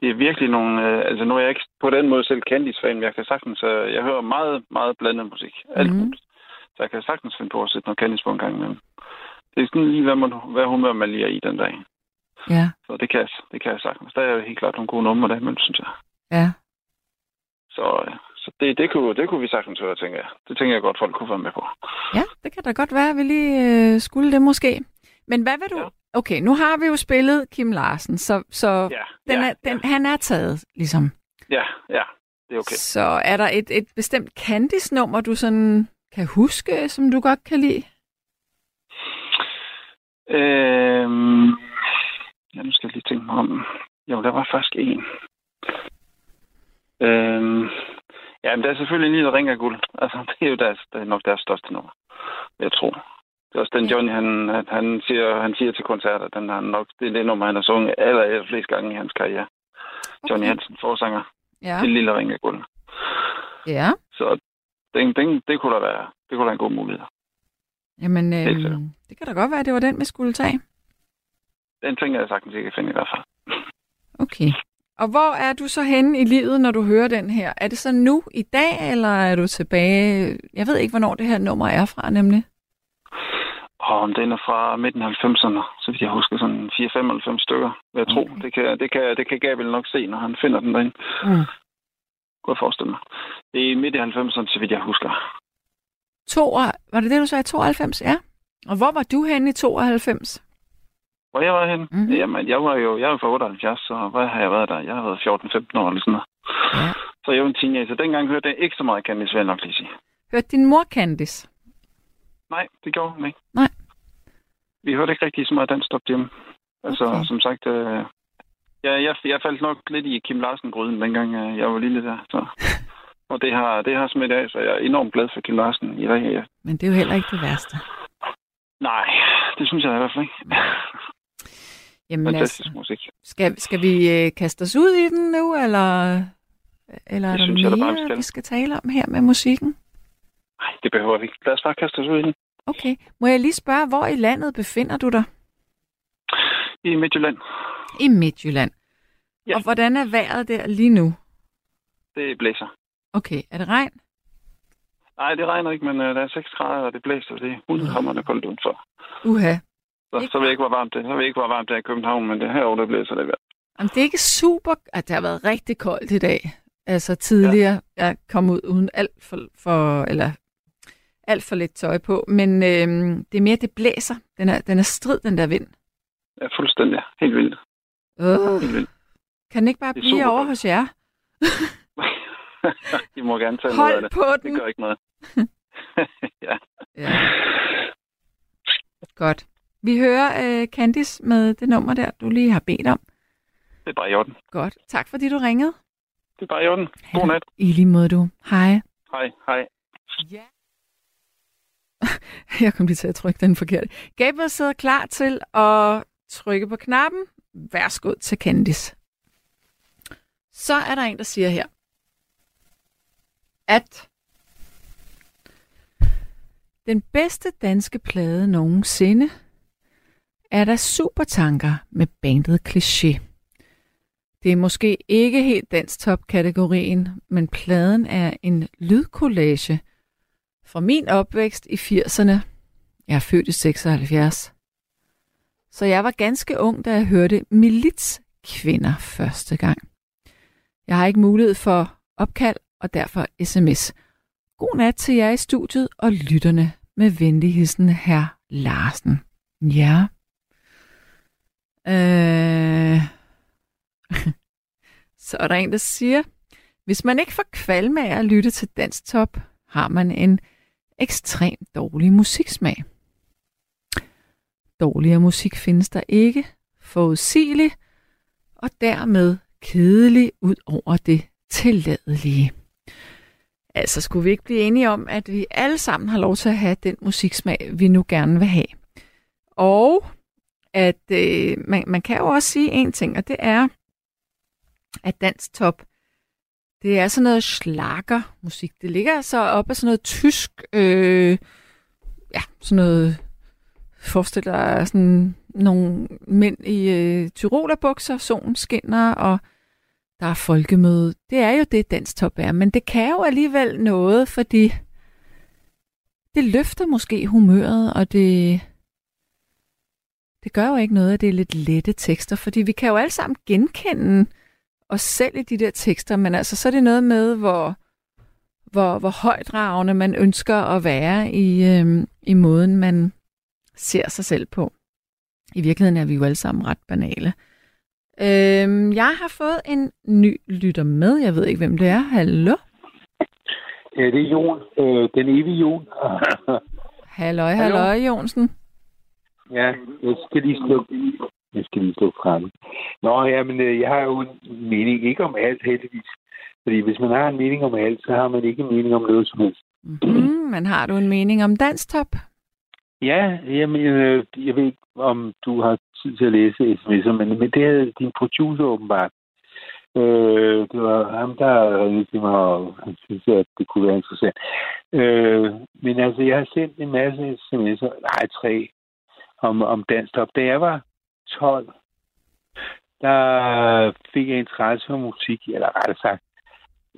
S6: Det er virkelig nogle... Øh, altså, nu er jeg ikke på den måde selv Candice-fan, men jeg kan sagtens... Øh, jeg hører meget, meget blandet musik. Alt muligt. Så jeg kan sagtens finde på at sætte noget Candice på en gang imellem. Det er sådan lige, hvad, man, hvad humør man lige er i den dag.
S3: Ja,
S6: Så det kan, jeg- det kan jeg sagtens. Der er jo helt klart nogle gode numre der imellem, synes jeg.
S3: ja.
S6: Så, øh, så det, det, kunne, det kunne vi sagtens høre, tænker jeg. Det tænker jeg godt, folk kunne være med på.
S3: Ja, det kan da godt være, at vi lige øh, skulle det måske. Men hvad vil du...
S6: Ja.
S3: Okay, nu har vi jo spillet Kim Larsen, så, så
S6: Ja,
S3: den
S6: ja,
S3: er, den, han er taget, ligesom.
S6: ja, ja, det er okay.
S3: Så er der et, et bestemt Candice-nummer, du sådan kan huske, som du godt kan lide?
S6: Øhm, ja, nu skal jeg lige tænke mig om. Jo, der var faktisk en. Øhm, ja, men der er selvfølgelig en lille ring af guld. Altså, det er jo deres, det er nok deres største nummer, jeg tror. Det er også den. Johnny, han, han- han, siger, han siger til koncerter, den har nok, det er det nummer, han har sunget aller, aller flest gange i hans karriere. Okay. Johnny Hansen, forsanger.
S3: Ja.
S6: En lille ring af guld.
S3: Ja.
S6: Så den, den, det kunne da være, det kunne da være en god mulighed.
S3: Jamen, øh, det kan da godt være, at det var den, vi skulle tage.
S6: Den tænker jeg sagtens ikke at finde i hvert fald.
S3: Okay. Og hvor er du så henne i livet, når du hører den her? Er det så nu i dag, eller er du tilbage? Jeg ved ikke, hvornår det her nummer er fra, nemlig.
S6: Og om den er fra midten af 90'erne, så vidt jeg husker, sådan 4-95 stykker, vil jeg tro.
S3: Okay.
S6: Det kan, det, kan, det kan Gabriel nok se, når han finder den derinde.
S3: Mm.
S6: Kunne jeg forestille mig. Det er midt i 90'erne, så vidt jeg husker.
S3: To, var det det, du sagde? 92? Ja. Og hvor var du henne i 92?
S6: Hvor jeg var henne? Mm-hmm. Jamen, jeg var jo jeg var fra 78, så hvad har jeg været der? Jeg har været 14-15 år eller sådan noget.
S3: Ja.
S6: Så jeg var en teenager. Dengang hørte jeg ikke så meget Candice, vil jeg nok lige sige.
S3: Hørte din mor Candice?
S6: Nej, det gjorde hun ikke.
S3: Nej.
S6: Vi hørte ikke rigtig så meget dansk op hjemme. Altså,
S3: okay.
S6: som sagt, øh, jeg, jeg, jeg faldt nok lidt i Kim Larsen-gryden, dengang øh, jeg var lille der. Så. Og det har, det har smidt af, så jeg er enormt glad for Kim Larsen i dag. Ja.
S3: Men det er jo heller ikke det værste.
S6: Nej, det synes jeg i hvert fald ikke.
S3: Jamen
S6: Fantastisk
S3: altså,
S6: musik.
S3: skal, skal vi øh, kaste os ud i den nu, eller, eller er
S6: Det
S3: der
S6: synes jeg
S3: mere,
S6: bare, vi skal.
S3: vi skal tale om her med musikken?
S6: Nej, det behøver vi ikke. Lad os bare kaste os ud i den.
S3: Okay. Må jeg lige spørge, hvor i landet befinder du dig?
S6: I Midtjylland.
S3: I Midtjylland.
S6: Ja.
S3: Og hvordan er vejret der lige nu?
S6: Det blæser.
S3: Okay, er det regn?
S6: Nej, det regner ikke, men øh, der er 6 grader, og det blæser. Det er hundhammerende koldt udenfor.
S3: Uha.
S6: Så, så ved jeg ikke, hvor varmt det er. Så ved jeg ikke, hvor varmt det er i København, men det herovre, der blæser det i hvert fald.
S3: Jamen, det er ikke super... At det har været rigtig koldt i dag. Altså tidligere, ja. jeg kom ud uden alt for, for eller alt for lidt tøj på. Men øhm, det er mere, det blæser. Den er, den er strid, den der vind.
S6: Ja, fuldstændig. Helt vildt.
S3: Uh,
S6: Helt vildt.
S3: kan den ikke bare
S6: Det
S3: blive
S6: super
S3: over hos jer?
S6: I må gerne tage noget af
S3: Hold
S6: det.
S3: på
S6: Det
S3: den!
S6: gør ikke noget. ja.
S3: Ja. Godt. Vi hører uh, Candice med det nummer der, du lige har bedt om.
S6: Det er bare i orden.
S3: Godt. Tak fordi du ringede.
S6: Det er bare i orden. God nat.
S3: I lige måde du. Hej.
S6: Hej. Hej.
S3: Ja. Jeg kom lige til at trykke den forkerte. Gabriel sidder klar til at trykke på knappen. Værsgo til Candice. Så er der en, der siger her, at den bedste danske plade nogensinde er der Supertanker med bandet Cliché. Det er måske ikke helt dansk top-kategorien, men pladen er en lydkollage fra min opvækst i 80'erne. Jeg er født i 76. Så jeg var ganske ung, da jeg hørte Militskvinder første gang. Jeg har ikke mulighed for opkald og derfor sms. God nat til jer i studiet og lytterne med venligheden her Larsen. Ja. Øh... Så er der en, der siger, hvis man ikke får kvalme af at lytte til Dansk Top, har man en ekstremt dårlig musiksmag. Dårligere musik findes der ikke, forudsigelig og dermed kedelig ud over det tilladelige. Altså skulle vi ikke blive enige om, at vi alle sammen har lov til at have den musiksmag, vi nu gerne vil have. Og at øh, man, man kan jo også sige en ting, og det er, at dansk top, det er sådan noget slager musik. Det ligger så op af sådan noget tysk, øh, ja, sådan noget, forestil dig sådan nogle mænd i øh, tyrolerbukser, solen skinner, og der er folkemøde. Det er jo det, dansk top er, men det kan jo alligevel noget, fordi det løfter måske humøret, og det, det gør jo ikke noget, at det er lidt lette tekster, fordi vi kan jo alle sammen genkende os selv i de der tekster, men altså så er det noget med, hvor, hvor, hvor højdragende man ønsker at være i, øhm, i måden, man ser sig selv på. I virkeligheden er vi jo alle sammen ret banale. Øhm, jeg har fået en ny lytter med. Jeg ved ikke, hvem det er. Hallo?
S7: Ja, det er Jon. Øh, den evige Jon.
S3: halløj, halløj, Jonsen.
S7: Ja, jeg skal lige slukke, jeg skal lige slukke frem. Nå, ja, men øh, jeg har jo en mening, ikke om alt heldigvis. Fordi hvis man har en mening om alt, så har man ikke en mening om noget som helst.
S3: Mm, men har du en mening om danstop?
S7: Ja, jamen, øh, jeg ved ikke, om du har tid til at læse sms'er, men, men det er din producer åbenbart. Øh, det var ham, der ringede til mig, og han synes, at det kunne være interessant. Øh, men altså, jeg har sendt en masse sms'er, nej, tre, om, om danstop. Da jeg var 12, der fik jeg interesse for musik, eller rettere sagt,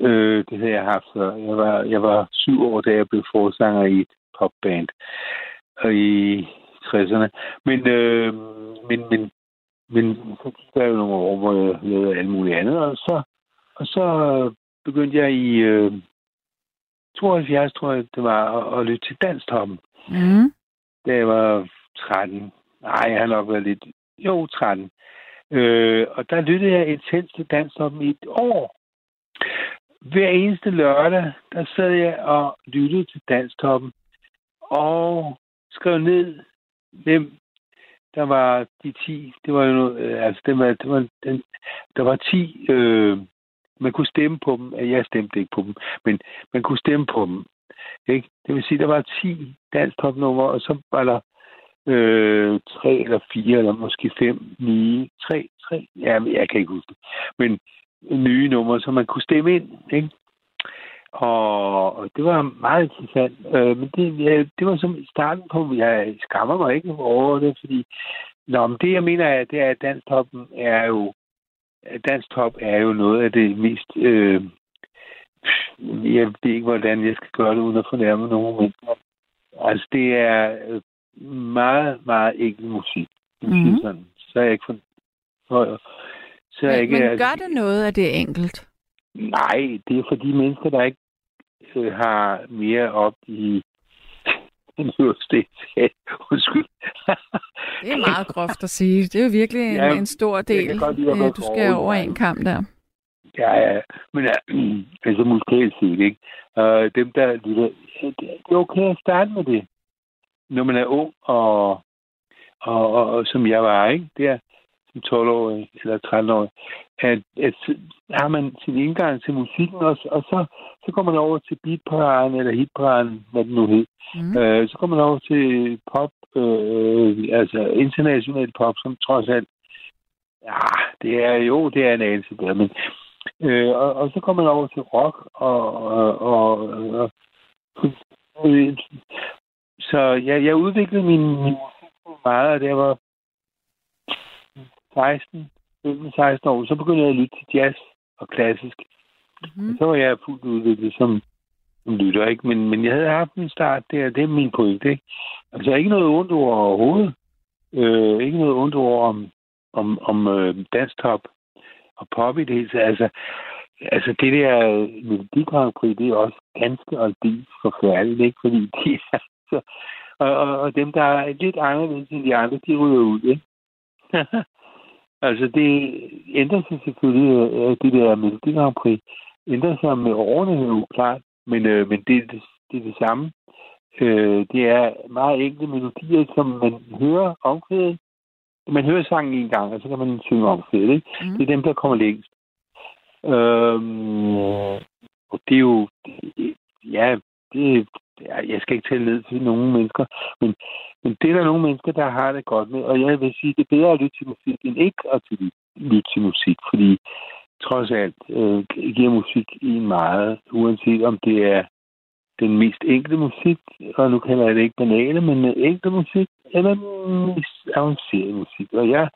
S7: øh, det havde jeg haft før. Jeg var, jeg var syv år, da jeg blev forsanger i et popband og i 60'erne. Men, øh, men, men, men der jo nogle år, hvor jeg lavede alt muligt andet, og så, og så begyndte jeg i øh, 72, tror jeg, det var, at, at lytte til Danstoppen.
S3: Mm.
S7: Da jeg var 13. Nej, jeg har nok været lidt... Jo, 13. Øh, og der lyttede jeg intens til Danstoppen i et år. Hver eneste lørdag, der sad jeg og lyttede til Danstoppen. Og skrev ned, hvem der var de 10. Det var jo noget, øh, altså det var, det var, den, der var 10, øh, man kunne stemme på dem. Jeg stemte ikke på dem, men man kunne stemme på dem. Ikke? Det vil sige, der var 10 dansk topnumre, og så var der øh, tre eller fire, eller måske fem nye, tre, tre, ja, jeg kan ikke huske det. Men nye numre, som man kunne stemme ind, ikke? Og, og det var meget interessant. Øh, men det, ja, det var som starten på, jeg skammer mig ikke over det, fordi Nå, men det jeg mener er, det er, at danstoppen er jo dansk top er jo noget af det mest øh, jeg ved ikke, hvordan jeg skal gøre det, uden at fornærme nogen mennesker. Altså, det er meget, meget enkel musik. Mm-hmm. Sådan. Så er jeg ikke for... for
S3: så men, ikke, men gør altså, det noget, at det er enkelt?
S7: Nej, det er for de mennesker, der ikke øh, har mere op i universitet. Undskyld.
S3: det er meget groft at sige. Det er jo virkelig en, ja, en stor del. Lide, du skal over en kamp der.
S7: Ja, ja. Men ja, altså musikalsk set, ikke? Uh, dem, der lytter, det er okay at starte med det når man er ung, og, og, og, og som jeg var, ikke? Der, som 12-årig eller 13-årig, at, at har man sin indgang til musikken også, og så, så kommer man over til beatparaden eller hitparaden, hvad det nu hed. Mm. Øh, så kommer man over til pop, øh, altså international pop, som trods alt, ja, det er jo, det er en anelse der, men øh, og, og så kommer man over til rock, og, og, og, og, og så ja, jeg udviklede min, min musik meget, da jeg var 16, 16 år. Så begyndte jeg at lytte til jazz og klassisk. Mm-hmm. Og så var jeg fuldt udviklet som, som lytter, ikke? Men, men jeg havde haft en start der, det er min pointe, ikke? Altså ikke noget ondt ord overhovedet. Øh, ikke noget ondt ord om, om, om øh, danstop og pop i det hele Altså, altså det der Melodi Grand Prix, det er også ganske og aldeles forfærdeligt, ikke? Fordi de er så Og, og, og dem, der er lidt anderledes end de andre, de ryger ud, ikke? altså, det ændrer sig selvfølgelig, øh, det der Melodi Grand Prix, ændrer sig med årene, jo klart, men, øh, men det, det, det er det samme. Øh, det er meget enkle melodier, som man hører omkvædet. Man hører sangen en gang, og så kan man synge omkvædet, ikke? Mm. Det er dem, der kommer længst. Øhm, og det er jo... Ja, det, jeg skal ikke tælle ned til nogle mennesker, men, men det er der nogle mennesker, der har det godt med. Og jeg vil sige, det er bedre at lytte til musik, end ikke at lytte til musik, fordi trods alt øh, giver musik en meget, uanset om det er den mest enkle musik, og nu kalder jeg det ikke banale, men øh, enkle musik, eller den mest avancerede musik. Og jeg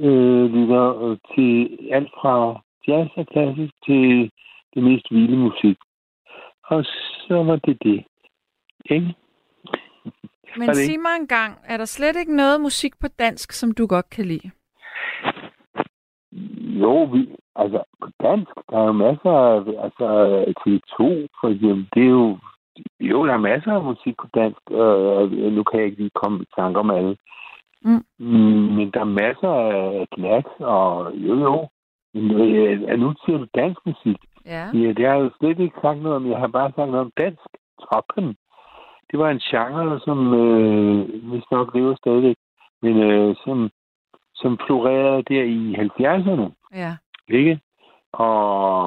S7: øh, lytter øh, til alt fra jazz og klassisk til det mest vilde musik. Og så var det det. Ikke?
S3: Men sig mig en gang, er der slet ikke noget musik på dansk, som du godt kan lide?
S7: Jo, vi, altså på dansk, der er jo masser af, altså TV2 for eksempel, det er jo, jo, der er masser af musik på dansk, og nu kan jeg ikke lige komme i tanke om alle. Mm. Men der er masser af knacks, og jo, jo. Men øh, nu siger du dansk musik.
S3: Ja.
S7: ja. Det har jeg jo slet ikke sagt noget om. Jeg har bare sagt noget om dansk. Toppen. Det var en genre, som øh, hvis nok lever stadigvæk, men øh, som, som florerede der i 70'erne.
S3: Ja.
S7: Ikke? Og,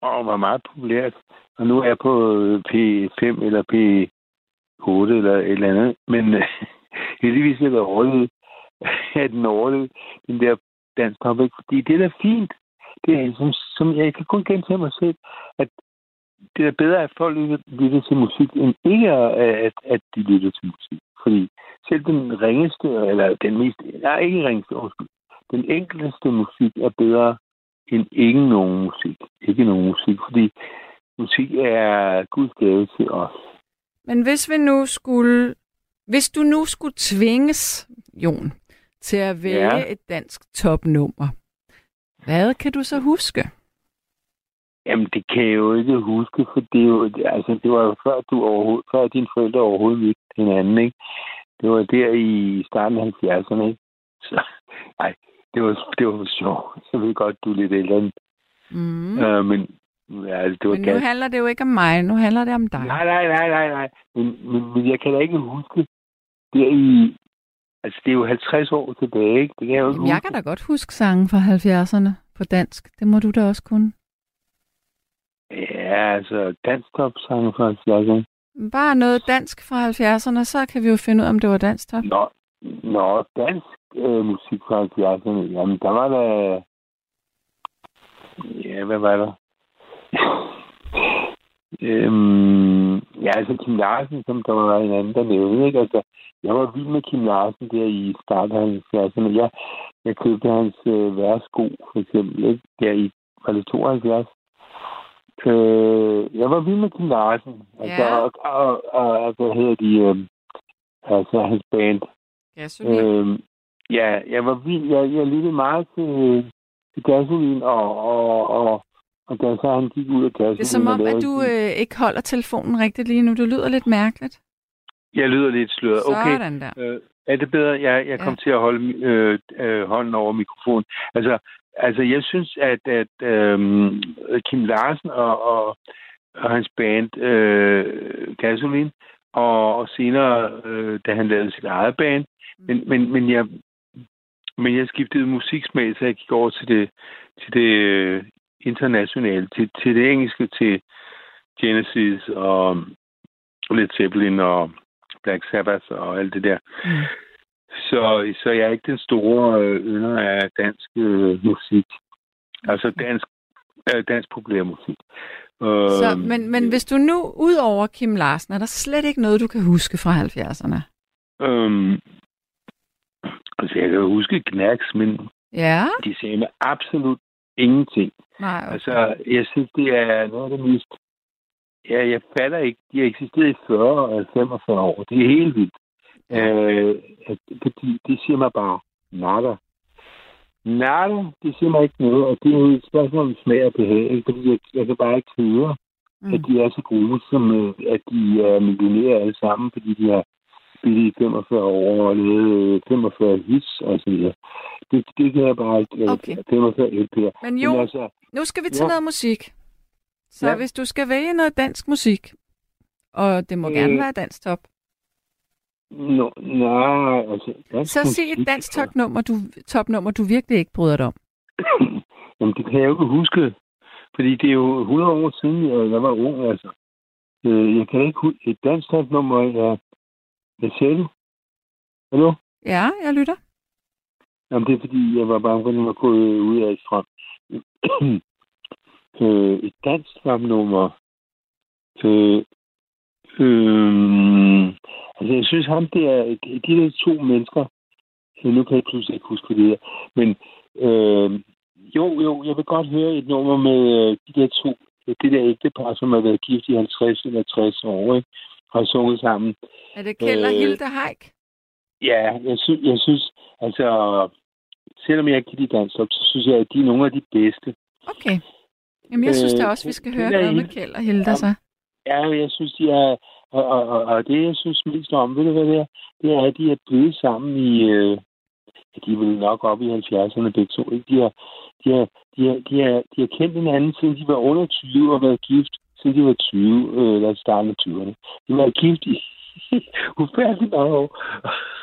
S7: og var meget populært. Og nu er jeg på P5 eller P8 eller et eller andet. Men øh, heldigvis er det overlevet. at den overlevede den der dansk topic. Fordi det er da fint. Det er, som, som jeg kan kun gentage mig selv, at det er bedre, at folk lytter, til musik, end ikke at, at de lytter til musik. Fordi selv den ringeste, eller den mest, nej, ikke ringeste, undskyld, den enkelteste musik er bedre end ikke nogen musik. Ikke nogen musik, fordi musik er Guds gave til os.
S3: Men hvis vi nu skulle, hvis du nu skulle tvinges, Jon, til at vælge ja. et dansk topnummer, hvad kan du så huske?
S7: Jamen, det kan jeg jo ikke huske, for det, er jo, altså, det var jo før, du overhovedet, før dine forældre overhovedet mødte hinanden, ikke? Det var der i starten af 70'erne, ikke? Så, nej, det var, det var sjovt. Så ved godt, du er lidt ældre.
S3: Mm.
S7: Øh, men ja, det var
S3: men nu handler det jo ikke om mig, nu handler det om dig.
S7: Nej, nej, nej, nej, nej. Men, men, men jeg kan da ikke huske der i... Altså, det er jo 50 år tilbage, ikke? Det kan jeg jo ikke
S3: Jeg kan da godt huske sangen fra 70'erne på dansk. Det må du da også kunne.
S7: Ja, altså dansktop-sange fra 70'erne.
S3: Bare noget dansk fra 70'erne, så kan vi jo finde ud af, om det var dansk top.
S7: Nå, nå dansk øh, musik fra 70'erne. Jamen, der var der... Ja, hvad var der? øhm, ja, altså Kim Larsen, som der var en anden, der nævnte, ikke? Altså, jeg var vild med Kim Larsen der i starten af 70'erne. Jeg, jeg købte hans øh, væresko, for eksempel, ikke? Der i, var det 72? Øh, jeg var vild med Kim Larsen. Altså,
S3: Ja.
S7: og, og, og, og, hvad hedder de? Øh, altså, hans band.
S3: Gasolin.
S7: Øh, ja, jeg var vild. Jeg, jeg lyttede meget til, til Gasolin, og, og, og, og da så han gik ud af Gasolin...
S3: Det er som om, at du øh, ikke holder telefonen rigtigt lige nu. Du lyder lidt mærkeligt.
S7: Jeg lyder lidt sløret. Okay,
S3: Sådan der.
S7: øh, er det bedre? Jeg, jeg kom
S3: Ja.
S7: til at holde øh, øh, hånden over mikrofonen. Altså, altså jeg synes, at, at øh, Kim Larsen og, og, og hans band øh, Gasolin, og, og senere, øh, da han lavede sit eget band, men, men, men, jeg, men jeg skiftede musiksmag, så jeg gik over til det, til det øh, internationale, til, til det engelske, til Genesis og Led Zeppelin og Black Sabbath og alt det der.
S3: Mm.
S7: Så, så jeg er ikke den store øh, ynder af dansk øh, musik. Altså dansk, øh, dansk populærmusik. Øh,
S3: Så, men, men hvis du nu, ud over Kim Larsen, er der slet ikke noget, du kan huske fra 70'erne?
S7: øhm, altså, jeg kan huske Knacks, men
S3: Ja?
S7: de sagde mig absolut ingenting.
S3: Nej, okay.
S7: Altså, jeg synes, det er noget af det mest... Ja, jeg fatter ikke. De har eksisteret i 40 og 45 år. Det er helt vildt. Øh, at- fordi de siger mig bare, nada. Nada, de siger mig ikke noget, og det er jo et spørgsmål om smag og behag, ikke? fordi jeg, jeg kan bare ikke høre. mm. at de er så gode, som øh, at de er millionærer alle sammen, fordi de har spillet i 45 år og lavet 45 øh, hits og så videre. Det, det kan jeg bare ikke. Øh, okay. 45 LP'er.
S3: Men jo, Men altså, nu skal vi til ja. noget musik. Så ja. hvis du skal vælge noget dansk musik, og det må øh, gerne være dansk top.
S7: No, nej, altså...
S3: Så sig et dansk topnummer, du, topnummer, du virkelig ikke bryder dig om.
S7: Jamen, det kan jeg jo ikke huske. Fordi det er jo 100 år siden, jeg var ung, altså. Øh, jeg kan ikke huske et dansk topnummer, jeg... Hvad siger du? Hallo?
S3: Ja, jeg lytter.
S7: Jamen, det er fordi, jeg var bange for, at jeg var gået ud af strøm. øh, et dansk topnummer. Øh, øh, altså, jeg synes, ham der, de der to mennesker, nu kan jeg pludselig ikke huske det her, men øh, jo, jo, jeg vil godt høre et nummer med øh, de der to, det der ægtepar, som har været gift i 50 eller 60 år, ikke? har sunget sammen.
S3: Er det Kjell og øh, Hilde Haik?
S7: Ja, jeg, sy- jeg synes, altså, selvom jeg ikke kan lide dansk, så synes jeg, at de er nogle af de bedste.
S3: Okay. Jamen, jeg synes da øh, også, vi skal høre noget med Kjell og Hilde, så.
S7: Ja, jeg synes, de er... Og, og, og, og det, jeg synes mest om, ved du hvad det er? Det er, at de er blevet sammen i... Øh, de er vel nok op i 70'erne begge to. Ikke? De, har, de, har, de, har, de, har, de har kendt hinanden, siden de var under 20 og været gift, siden de var 20, øh, eller starten af 20'erne. De var gift i ufærdigt mange år.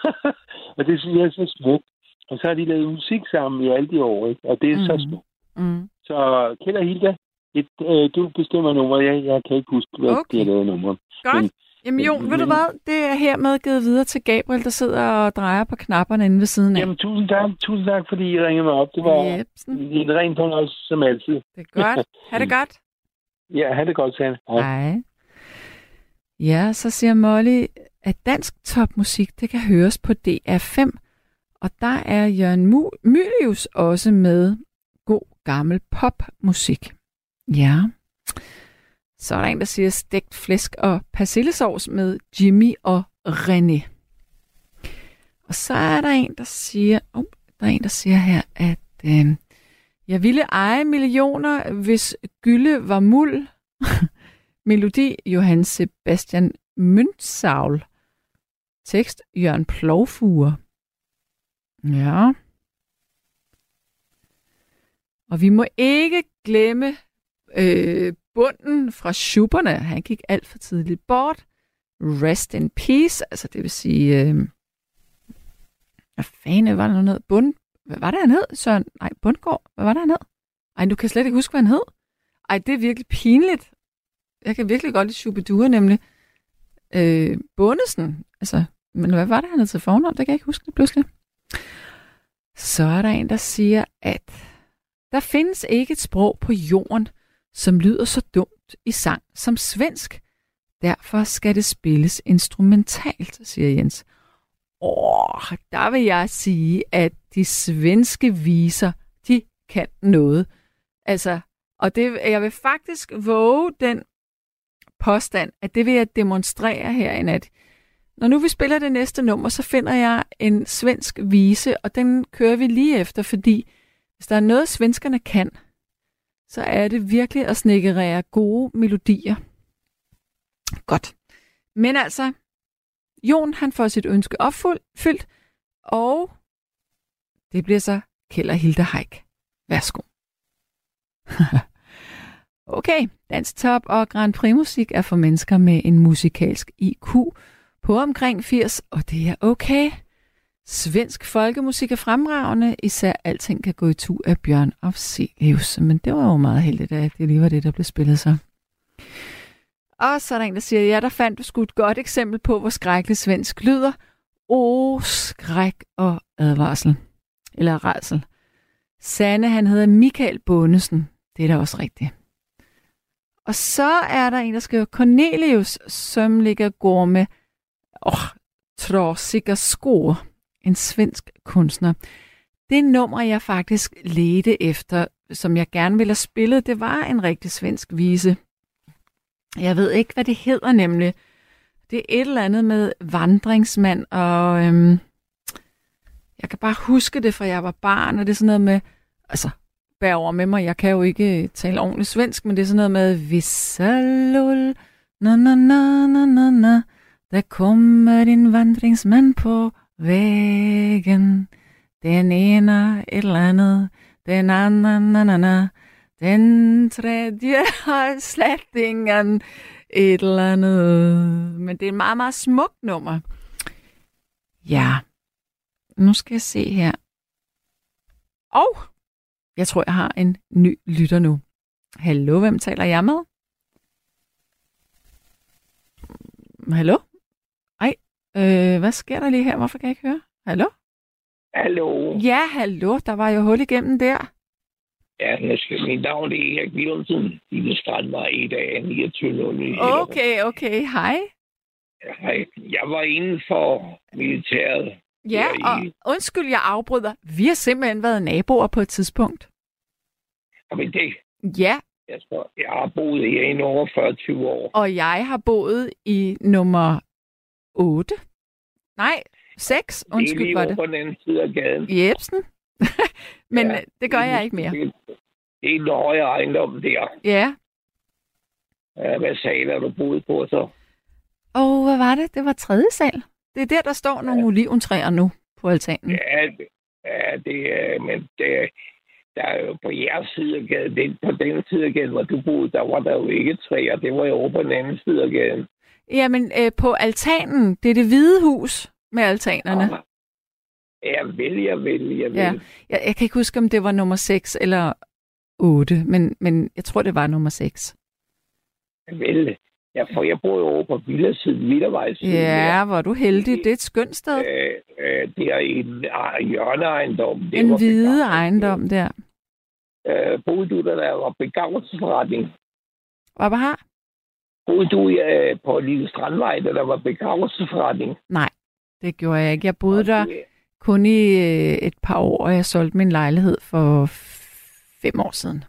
S7: og det synes jeg er så smukt. Og så har de lavet musik sammen i alle de år, ikke? og det er mm. så smukt. Mm. Så Kjeld og Hilda, et, øh, du bestemmer nummer. Jeg, jeg kan ikke huske, hvad okay. de har lavet nummer.
S3: Godt. Men, Jamen jo, men, ved du hvad? Det er hermed givet videre til Gabriel, der sidder og drejer på knapperne inde ved siden af.
S7: Jamen tusind tak, tusind tak, fordi I ringede mig op. Det var Jebsen. en ren fornøjelse som altid. Det
S3: er godt. Ha' det godt.
S7: ja, ha' det godt, Sanne.
S3: Hej. Hej. Ja, så siger Molly, at dansk topmusik, det kan høres på DR5. Og der er Jørgen Mylius også med god gammel popmusik. Ja. Så er der en, der siger stegt flæsk og persillesovs med Jimmy og René. Og så er der en, der siger, oh, der er en, der siger her, at øh, jeg ville eje millioner, hvis gylde var muld. Melodi Johann Sebastian Münzsaul. Tekst Jørgen Plovfure. Ja. Og vi må ikke glemme øh, bunden fra Schuberne. Han gik alt for tidligt bort. Rest in peace, altså det vil sige... Øh, hvad fanden var der noget? Bund, hvad var det, han hed? Søren? Nej, Bundgaard, Hvad var det, han hed? Ej, du kan slet ikke huske, hvad han hed. Ej, det er virkelig pinligt. Jeg kan virkelig godt lide Shubidua, nemlig. Øh, Bundesen. Altså, men hvad var det, han hed til fornavn? Det kan jeg ikke huske det pludselig. Så er der en, der siger, at der findes ikke et sprog på jorden, som lyder så dumt i sang som svensk. Derfor skal det spilles instrumentalt, siger Jens. Åh, der vil jeg sige, at de svenske viser, de kan noget. Altså, og det, jeg vil faktisk våge den påstand, at det vil jeg demonstrere her i nat. Når nu vi spiller det næste nummer, så finder jeg en svensk vise, og den kører vi lige efter, fordi hvis der er noget, svenskerne kan, så er det virkelig at snikkerere gode melodier. Godt. Men altså, Jon han får sit ønske opfyldt, og det bliver så Keller Hilde Heik. Værsgo. okay, Dansk Top og Grand Prix musik er for mennesker med en musikalsk IQ på omkring 80, og det er okay. Svensk folkemusik er fremragende, især Alting kan gå i tur af Bjørn Afselius. Men det var jo meget heldigt, at det lige var det, der blev spillet så. Og så er der en, der siger, ja, der fandt du sgu et godt eksempel på, hvor skrækkelig svensk lyder. Åh, oh, skræk og advarsel. Eller redsel. Sande, han hedder Michael Bundesen. Det er da også rigtigt. Og så er der en, der skriver, Cornelius, som ligger går med åh, oh, trasiga skor en svensk kunstner. Det nummer, jeg faktisk ledte efter, som jeg gerne ville have spillet, det var en rigtig svensk vise. Jeg ved ikke, hvad det hedder nemlig. Det er et eller andet med vandringsmand, og øhm, jeg kan bare huske det, fra jeg var barn, og det er sådan noget med, altså, bær over med mig. Jeg kan jo ikke øh, tale ordentligt svensk, men det er sådan noget med Vissalul, na na na na na na, der kommer en vandringsmand på væggen. Den ene et eller andet, den anden na na na, den tredje har slet ingen et eller andet. Men det er et meget, meget smukt nummer. Ja, nu skal jeg se her. Og jeg tror, jeg har en ny lytter nu. Hallo, hvem taler jeg med? Hallo? Øh, hvad sker der lige her? Hvorfor kan jeg ikke høre? Hallo?
S8: Hallo.
S3: Ja, hallo. Der var jo hul igennem der.
S8: Ja, skal min navn det er Erik Wilhelmsen. Lille strand var i dag 29.
S3: Okay, okay. Hej.
S8: Hej. Jeg var inden for militæret.
S3: Ja,
S8: i-
S3: og undskyld, jeg afbryder. Vi har simpelthen været naboer på et tidspunkt.
S8: Jamen det,
S3: Ja,
S8: jeg, tror, jeg har boet her i over 40 år.
S3: og jeg har boet i nummer 8. Nej, 6.
S8: det er
S3: Undskyld,
S8: lige
S3: det.
S8: på den anden side af gaden.
S3: Jebsen. Men
S8: Ja,
S3: ja, det gør jeg ikke mere.
S8: Det, det er en høje ejendom der.
S3: Ja.
S8: Ja, Hvad sal har du boet på så?
S3: Og hvad var det? Det var tredje sal. Det er der, der står nogle oliventræer nu på altanen.
S8: Ja, det, ja, det er, men det, der er jo på jeres side af gaden, den, på den side af gaden, hvor du boede, der var der jo ikke træer. Det var jo over på den anden side af gaden.
S3: Jamen, øh, på altanen, det er det hvide hus med altanerne.
S8: Jeg vil, jeg vil, jeg vil.
S3: Ja. Jeg, jeg kan ikke huske, om det var nummer 6 eller 8, men, men jeg tror, det var nummer 6.
S8: Jeg vil. Ja, for jeg bor jo over på Villersiden, Villervejsiden.
S3: Ja, hvor er du heldig. Det er et skønt sted.
S8: Øh, øh, det er en ah, hjørneejendom. Det
S3: En
S8: var
S3: hvide ejendom der.
S8: Øh, boede du der, der var begravelsesforretning?
S3: Hvad har?
S8: Boede du øh, på Lille Strandvej, der, der var begravelsesforretning?
S3: Nej, det gjorde jeg ikke. Jeg boede der
S8: Det-
S3: kun i øh, et par år, og jeg solgte min lejlighed for fem år siden.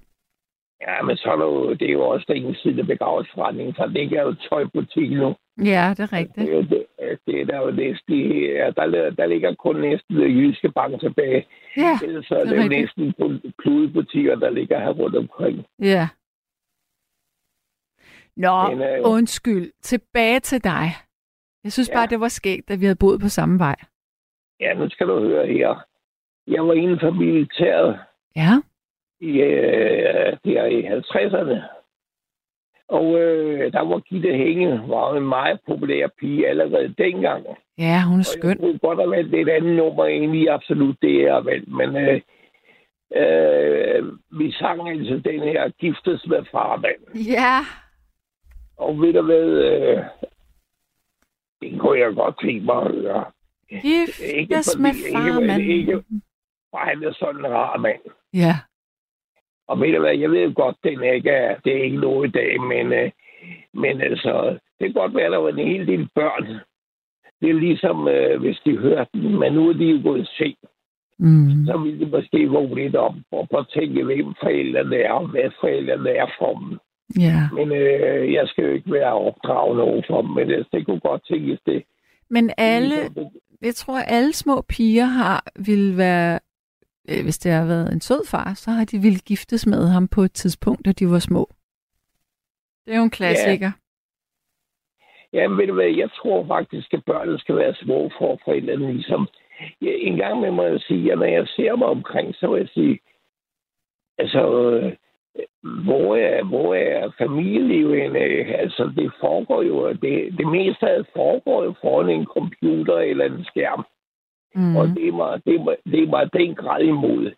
S8: Ja, men så er der jo, det er jo også der ene side af begravelsesforretningen, så det ikke er jo tøjbutik nu.
S3: Ja, det er
S8: Det,
S3: rigtigt.
S8: er jo det, det er der jo næsten, ja, der, der ligger kun næsten det jyske bank tilbage.
S3: Ja,
S8: Ellers er
S3: det er
S8: det næsten kludebutikker, der ligger her rundt omkring.
S3: ja. Nå,
S8: Men, øh,
S3: undskyld. Tilbage til dig. Jeg synes
S8: Ja.
S3: bare, det var skægt, at vi havde boet på samme vej.
S8: Ja, nu skal du høre her. Jeg var inden for militæret
S3: Ja,
S8: i, øh, der i 50'erne. Og øh, der var Gitte Hænge, var en meget populær pige allerede dengang.
S3: ja hun er
S8: Og jeg
S3: skøn.
S8: kunne godt have valgt et andet nummer, egentlig absolut det, jeg har valgt. Men øh, øh, vi sang altså den her Giftes med farmand.
S3: Ja,
S8: Og ved du hvad, øh, den kunne jeg godt tænke mig at høre.
S3: med
S8: ikke,
S3: farmand.
S8: ikke, for han er sådan en rar mand.
S3: Ja,
S8: Og ved du hvad, jeg ved godt, den ikke er, det er ikke noget i dag, men, øh, men altså, det kan godt være, at der var en hel del børn. Det er ligesom, øh, hvis de hørte den, men nu er de jo gået i seng.
S3: mm.
S8: så vil de måske vågne lidt op og prøve at tænke, hvem forældrene er, og hvad forældrene er for dem.
S3: Ja.
S8: Men øh, jeg skal jo ikke være opdragende over for dem, men øh, det kunne godt tænkes det.
S3: Men alle, jeg tror, at alle små piger har vil være, øh, hvis det har været en sød far, så har de ville giftes med ham på et tidspunkt, da de var små. Det er jo en klassiker.
S8: Jamen ved du hvad, jeg tror faktisk, at børnene skal være små for at forældrene ligesom. Ja, en gang med må jeg sige, at når jeg ser mig omkring, så vil jeg sige, altså, øh, hvor er, hvor er familielivet? Altså, det foregår jo, det, det meste af det foregår jo foran en computer eller en skærm.
S3: Mm.
S8: Og det er mig, det er mig, det er mig den grad imod.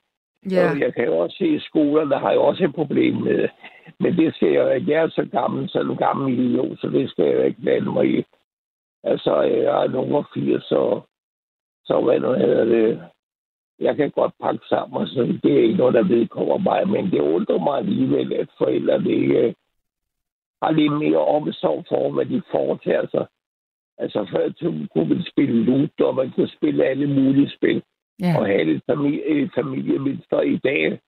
S3: Ja.
S8: Og jeg kan jo også se, at skolerne har jo også et problem med det. Men det skal jeg ikke. Jeg er så gammel, sådan en gammel idiot, så det skal jeg ikke blande mig i. Altså, jeg er nummer 80, så, så hvad nu hedder det. Jeg kan godt pakke sammen, så det er ikke noget, der vedkommer mig. Men det undrer mig alligevel, at forældrene ikke har lidt mere omsorg for, hvad de foretager sig. Altså, før kunne man spille ludo, og man kunne spille alle mulige spil
S3: ja.
S8: og have et, familie, familiemønster i dag.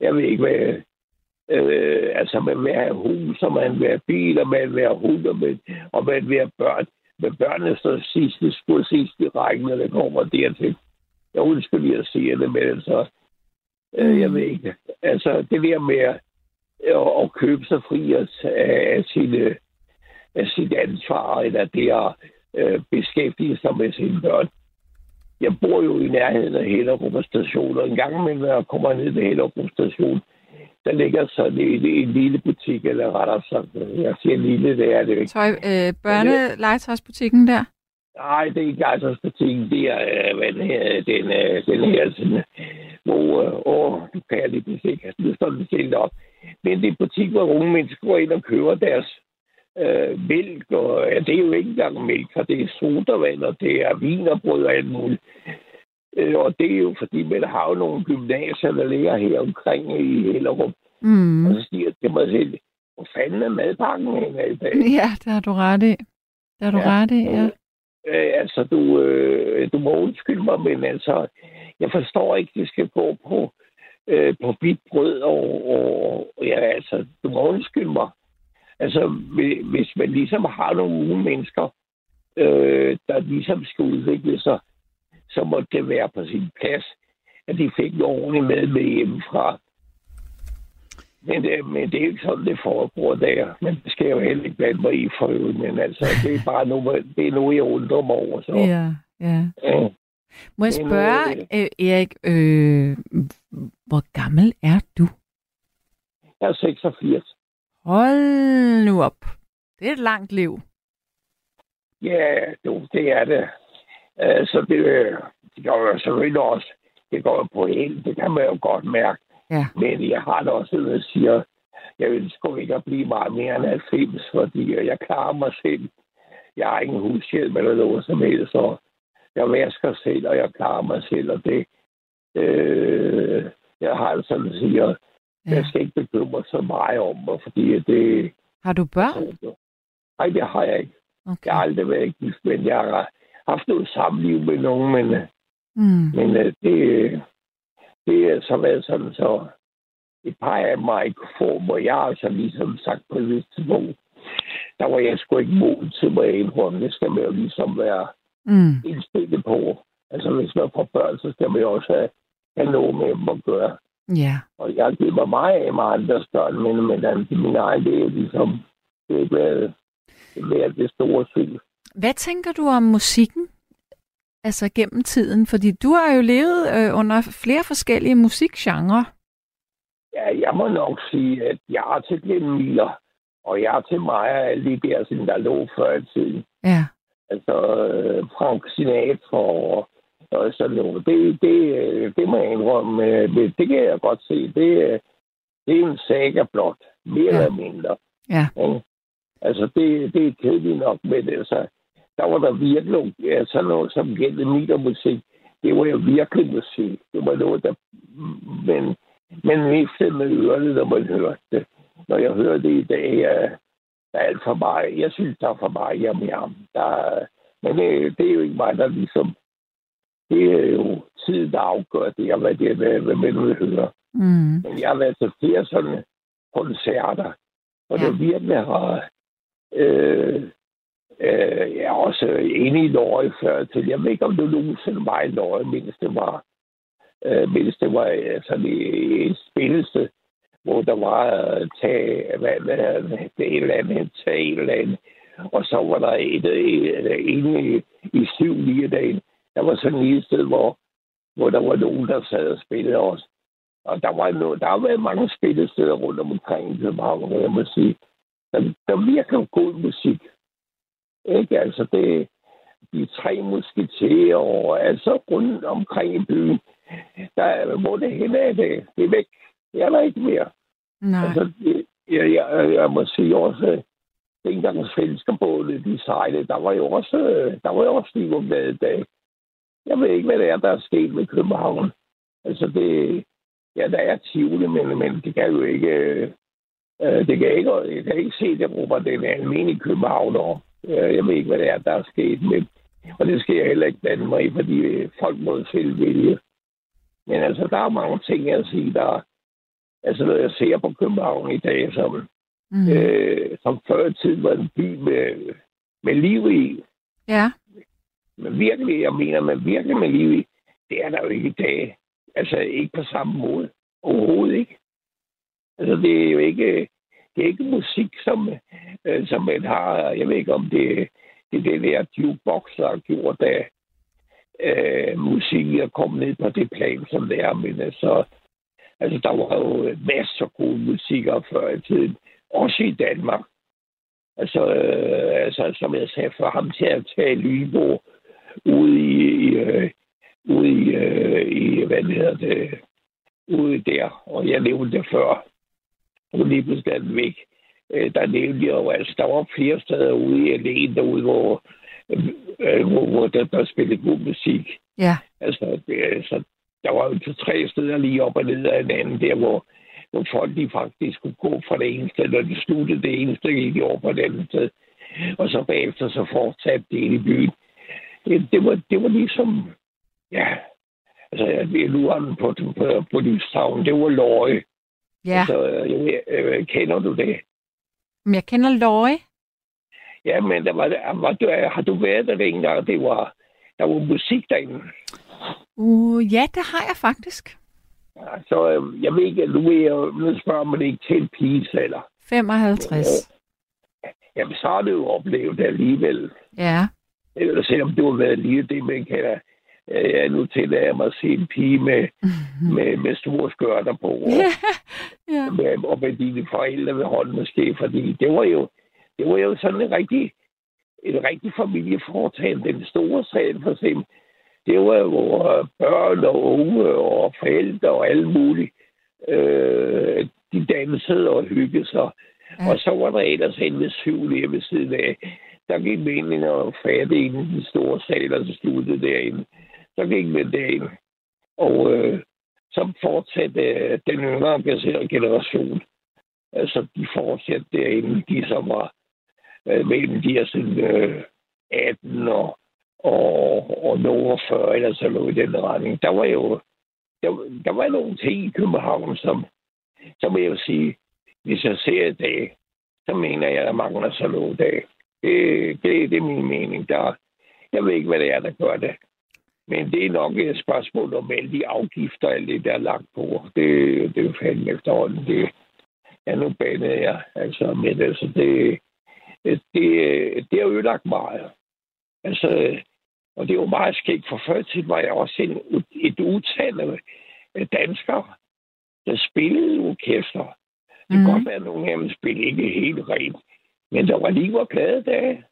S8: Jeg ved ikke, hvad... Øh, altså, man vil have hus, og man vil have bil, og man vil have hund, og man, og man vil have børn. Men børnene står sidst skud, sidst i rækken, når det kommer dertil. Jeg undskyld lige at sige det, men altså... Mm. Jeg ved ikke. Altså, det der med at, at købe sig fri af, af, sine, af sit ansvar, eller det at øh, beskæftige sig med sine børn. Jeg bor jo i nærheden af Hellerup station, og en gang imellem, når jeg kommer ned ved Hellerup station, der ligger sådan en, en lille butik, eller rettere sagt, jeg siger lille, det er det ikke.
S3: Tøj, øh, børnelegetøjsbutikken der?
S8: Nej, det er ikke legetøjsbutikken, det er, hvad den her, den, den her sådan, hvor, øh, åh, du kan lige blive sikker, nu står den selv op. Men det er butik, hvor unge mennesker går ind og køber deres øh, mælk, og ja, det er jo ikke engang mælk, for det er sodavand, og det er vinerbrød og alt muligt. Øh, og det er jo fordi, man har jo nogle gymnasier, der ligger her omkring i Hellerup. Mm. Og så siger jeg til mig selv, hvor fanden er madpakken her i dag?
S3: Ja, det har du ret i. Det har du ja. ret i, ja.
S8: Øh, altså, du, øh, du må undskylde mig, men altså, jeg forstår ikke, det skal gå på, øh, på hvidt brød, og, og ja, altså, du må undskylde mig. Altså, hvis man ligesom har nogle unge mennesker, øh, der ligesom skal udvikle sig, så må det være på sin plads, at de fik en ordentlig med med hjemmefra. Men det, men det er ikke sådan, det foregår der. Men det skal jeg jo heller ikke blande mig i for øvrigt. Men altså, det er bare noget, det er noget jeg undrer mig over. Så.
S3: Ja, ja. ja. Må jeg spørge, øh, Erik, øh, hvor gammel er du?
S8: Jeg er 86.
S3: Hold nu op. Det er et langt liv.
S8: Ja, du, det er det. Uh, så det, det går jo selvfølgelig også, det går på helt, det kan man jo godt mærke. Ja. Men jeg har da også, jeg siger, jeg ønsker ikke at blive meget mere end 90, fordi jeg klarer mig selv. Jeg har ingen hushjælp eller noget som helst, så jeg vasker selv, og jeg klarer mig selv, og det, øh, jeg har sådan at sige, ja. jeg skal ikke bekymre så meget om mig, fordi det...
S3: Har du børn?
S8: Nej, det har jeg ikke. Okay. Jeg har aldrig været gift, men jeg har haft noget samliv med nogen, men, mm. men øh, det, det er så været sådan, så et par af mig få, hvor jeg har så ligesom sagt på et tidspunkt, der var jeg sgu ikke mod til mig indrømme. Det skal man jo ligesom være mm. indstillet på. Altså hvis man får børn, så skal man jo også have, have noget med dem at gøre.
S3: Ja.
S8: Og jeg giver meget af mig andres børn, men, men altså, min egen, det er ligesom, det er ikke været, været det store syg.
S3: Hvad tænker du om musikken? Altså gennem tiden? Fordi du har jo levet øh, under flere forskellige musikgenre.
S8: Ja, jeg må nok sige, at jeg er til Glenn Miller, og jeg er til mig og alle de der, som der lå før i tiden.
S3: Ja.
S8: Altså øh, Frank Sinatra og, og sådan noget. Det, det, det må jeg indrømme. Det, det kan jeg godt se. Det, det er en saga blot, mere ja. eller mindre.
S3: Ja.
S8: ja. Altså, det, det er kedeligt nok med det. Altså, der var der virkelig ja, sådan noget som gældte musik. Det var jo virkelig musik. Det var noget, der... Men, men viftede med ørerne, når man hørte det. Når jeg hører det i dag, ja, der er alt for meget. Jeg synes, der er for meget jam jam. Der, men det, det er jo ikke mig, der ligesom... Det er jo tid, der afgør det, og hvad det hvad, hvad man vil høre. Mm. Men jeg har været til flere sådan koncerter, og ja. det virkelig har... Øh, øh, jeg er også enig i Norge før til. Jeg ved ikke, om det nogensinde var i Norge, mens det var, øh, mens det var øh, sådan et spillelse, hvor der var øh, tag, hvad, hvad, det et eller andet, tag et eller andet. Og så var der et, et, et inde i, i syv lige dagen. Der var sådan et sted, hvor, hvor der var nogen, der sad og spillede også. Og der var, noget, der har været mange spillesteder rundt omkring i København, jeg må sige. Der, der virker god musik. Ikke? Altså, det, de tre musketerer og altså rundt omkring i byen. Der, hvor det hen er det, det er væk. Det er der ikke mere.
S3: Nej.
S8: Altså, det, jeg, jeg, jeg, må sige også, dengang både, de sejlede, der var jo også, der var jo også liv dag. Jeg ved ikke, hvad det er, der er sket med København. Altså, det, ja, der er Tivoli, men, men det kan jo ikke, øh, det kan ikke, jeg kan ikke se, det råber den almindelige København over. Øh, jeg ved ikke, hvad det er, der er sket, men, og det skal jeg heller ikke blande mig i, fordi øh, folk må selv vælge. Men altså, der er mange ting, jeg siger, der... Altså, når jeg ser på København i dag, som, mm. øh, som før tid var en by med, med liv i.
S3: Ja.
S8: Men virkelig, jeg mener, med virkelig med liv i, det er der jo ikke i dag. Altså, ikke på samme måde. Overhovedet ikke. Altså, det er jo ikke, det er ikke musik, som, øh, som man har. Jeg ved ikke, om det, det er det der jukebox, der har gjort, da øh, musikken er kommet ned på det plan, som det er. Men altså, altså der var jo masser af gode musikere før i tiden. Også i Danmark. Altså, øh, altså som jeg sagde, for ham til at tage Lybo ude i, i, øh, ude i, øh, i, hvad det hedder det, ude der, og jeg nævnte det før, og lige pludselig væk. Øh, der nævnte jeg jo, altså, der var flere steder ude i alene derude, hvor, øh, hvor, hvor der, der spillede god musik.
S3: Ja.
S8: Altså, det, altså, der var jo tre steder lige op og ned af en anden, der hvor, hvor folk de faktisk kunne gå fra det ene sted, når de sluttede det ene sted, gik de over på det andet sted. Og så bagefter så fortsatte det i byen. Det, det, var, det var ligesom, ja, altså jeg ved luren på, på, på Livstavn, det var løje.
S3: Ja,
S8: Altså, jeg, ved, øh, kender du det?
S3: men jeg kender Løje.
S8: Ja, men der var, var, du, har du været der dengang, det var, der var musik derinde?
S3: Uh, ja, det har jeg faktisk.
S8: Ja, så øh, jeg ved ikke, nu vil jeg nu spørger man ikke til en piges alder.
S3: 55.
S8: Jamen, så har du jo oplevet det alligevel.
S3: Ja.
S8: Eller selvom du har været lige det, man kan øh, ja, nu tillader jeg mig at se en pige med, med, med store skørter på. Og,
S3: ja.
S8: med, og med dine forældre ved hånden måske, fordi det var jo, det var jo sådan en rigtig, en rigtig familieforetagende. Den store sal for eksempel, det var jo, hvor børn og unge og forældre og alle mulige, øh, de dansede og hyggede sig.
S3: Ja.
S8: Og så var der ellers en med syv lige ved siden af. Der gik meningen at fatte ind i den store sal, og så sluttede derinde. Så gik man dagen. Og øh, så fortsatte øh, den yngre generation. Altså, de fortsatte derinde, de som var øh, mellem de her sådan, øh, 18 og, og, og nogen 40 eller sådan noget i den retning. Der var jo der, der var nogle ting i København, som, som jeg vil sige, hvis jeg ser i dag, så mener jeg, at der mangler sådan noget i dag. Det, det, det er min mening. Der, jeg ved ikke, hvad det er, der gør det. Men det er nok et spørgsmål om alle de afgifter, alt det, der er lagt på. Det, det er jo fandme efterhånden. Det, ja, nu banede jeg altså med det. Så det, det, det, har ødelagt meget. Altså, og det er jo meget skægt, for før tid var jeg også en, et udtalende dansker, der spillede orkester. Det kan
S3: Mhm.
S8: godt være, at nogle af dem spillede ikke helt rent, men der var lige var glade dage.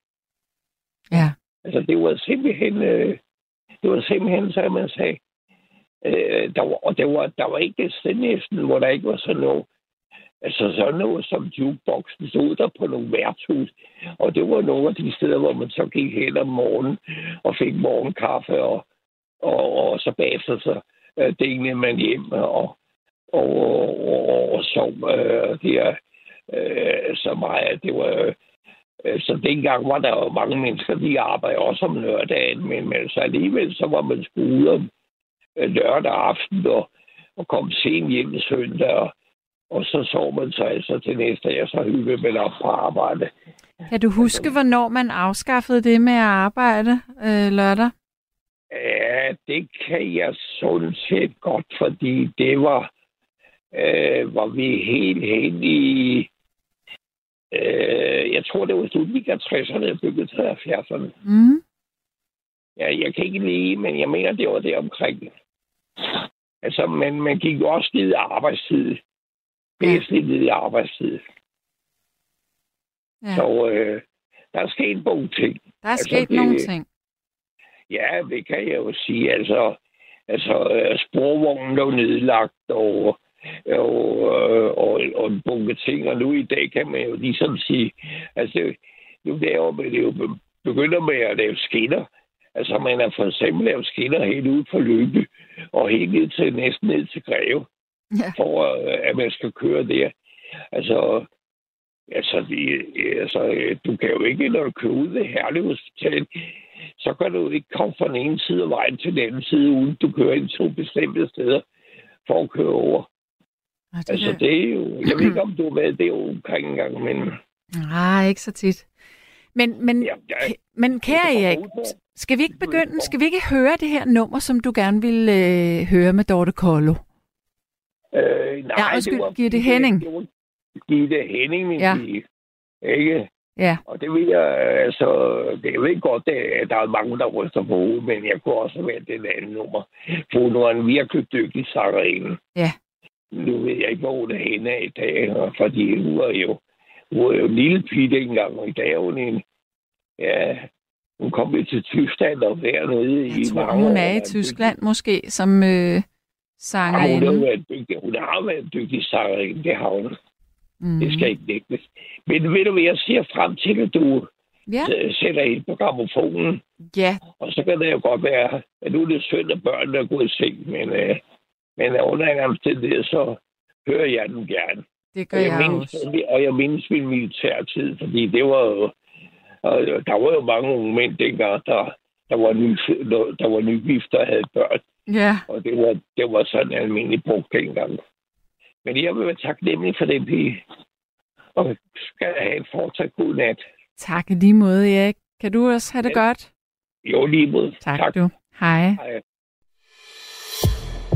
S3: Ja.
S8: Altså, det var simpelthen, øh, det var simpelthen, så man sagde, øh, der var, og der var, der var ikke et sted næsten, hvor der ikke var sådan noget, altså sådan noget som jukeboxen stod der på nogle værtshus, og det var nogle af de steder, hvor man så gik hen om morgenen og fik morgenkaffe, og, og, og så bagefter så øh, delede man hjem og, og, og, og sov øh, der øh, så meget. Det var, øh, så dengang var der jo mange mennesker, de arbejdede også om lørdagen, men, men så alligevel så var man ude om øh, lørdag aften og, og kom sent hjem søndag, og, og så sov man så altså til næste dag, og så hyggede man op på arbejde.
S3: Kan du huske, hvornår man afskaffede det med at arbejde øh, lørdag?
S8: Ja, det kan jeg sådan set godt, fordi det var, øh, var vi helt hen i, øh, jeg tror, det var slutningen af 60'erne og bygget til 70'erne.
S3: Mm.
S8: Ja, jeg kan ikke lige, men jeg mener, det var det omkring. Altså, man, man gik også ned i arbejdstid. Væsentligt ned i arbejdstid.
S3: Ja.
S8: Så øh, der er sket nogle ting.
S3: Der er
S8: altså,
S3: sket
S8: det-
S3: nogle ting.
S8: Ja, det kan jeg jo sige. Altså, altså øh, sporvognen blev nedlagt, og, og, øh, og, og en bunke ting. Og nu i dag kan man jo ligesom sige, altså, nu med det jo be- begynder med at lave skinner. Altså, man har for eksempel lavet skinner helt ud for Løbe, og helt ned til, næsten ned til Greve,
S3: Ja.
S8: for øh, at man skal køre der. Altså, altså, de, altså, du kan jo ikke, når du kører ud ved Herlev Hospital, så kan du ikke komme fra den ene side af vejen til den anden side, uden du kører ind to bestemte steder for at køre over.
S3: Og det
S8: Altså, det er jo... Jeg ved ikke, om du har været det omkring en gang, men...
S3: Nej, ikke så tit. Men, men,
S8: Ja, jeg,
S3: men kære Erik, skal vi ikke begynde, skal vi ikke høre det her nummer, som du gerne vil øh, høre med Dorte Kollo?
S8: Øh, nej,
S3: Ja, undskyld,
S8: det var,
S3: Gitte Henning.
S8: Det var Gitte Henning, min
S3: Ja.
S8: pige. Ikke?
S3: Ja.
S8: Og det vil jeg, altså, det er jo godt, at der er mange, der ryster på hovedet, men jeg kunne også være det andet nummer. For hun var en virkelig dygtig sangerinde.
S3: Ja.
S8: Nu ved jeg ikke, hvor er henne af i dag, fordi hun var jo, hun var jo en lille pige dengang, og i dag hun en, ja, hun kom jo til Tyskland og var nede i
S3: Jeg tror,
S8: mange
S3: hun
S8: år.
S3: er i Tyskland måske, som øh,
S8: Ja, hun, har været dygtig. hun har været en dygtig sangerinde, det har hun.
S3: Mm.
S8: Det skal ikke nægtes. Men ved du hvad, jeg ser frem til, at du
S3: Ja.
S8: sætter ind på gramofonen.
S3: ja,
S8: Og så kan det jo godt være, at nu er det synd, at børnene er gået i seng, men, øh, men under en omstændighed, så hører jeg den gerne.
S3: det gør
S8: Og
S3: jeg
S8: mindes,
S3: også.
S8: og jeg mindes min militærtid, fordi det var jo, der var jo mange unge mænd dengang, der, der var, ny, der var nygifter og havde børn,
S3: Ja,
S8: og det var, det var sådan en almindelig brugt dengang. Men jeg vil være taknemmelig for den pige, og skal have en fortsat god nat.
S3: tak i lige måde, Erik. Kan du også have det godt?
S8: Jo, lige mod.
S3: Tak, tak. du. Hej.
S8: Hej.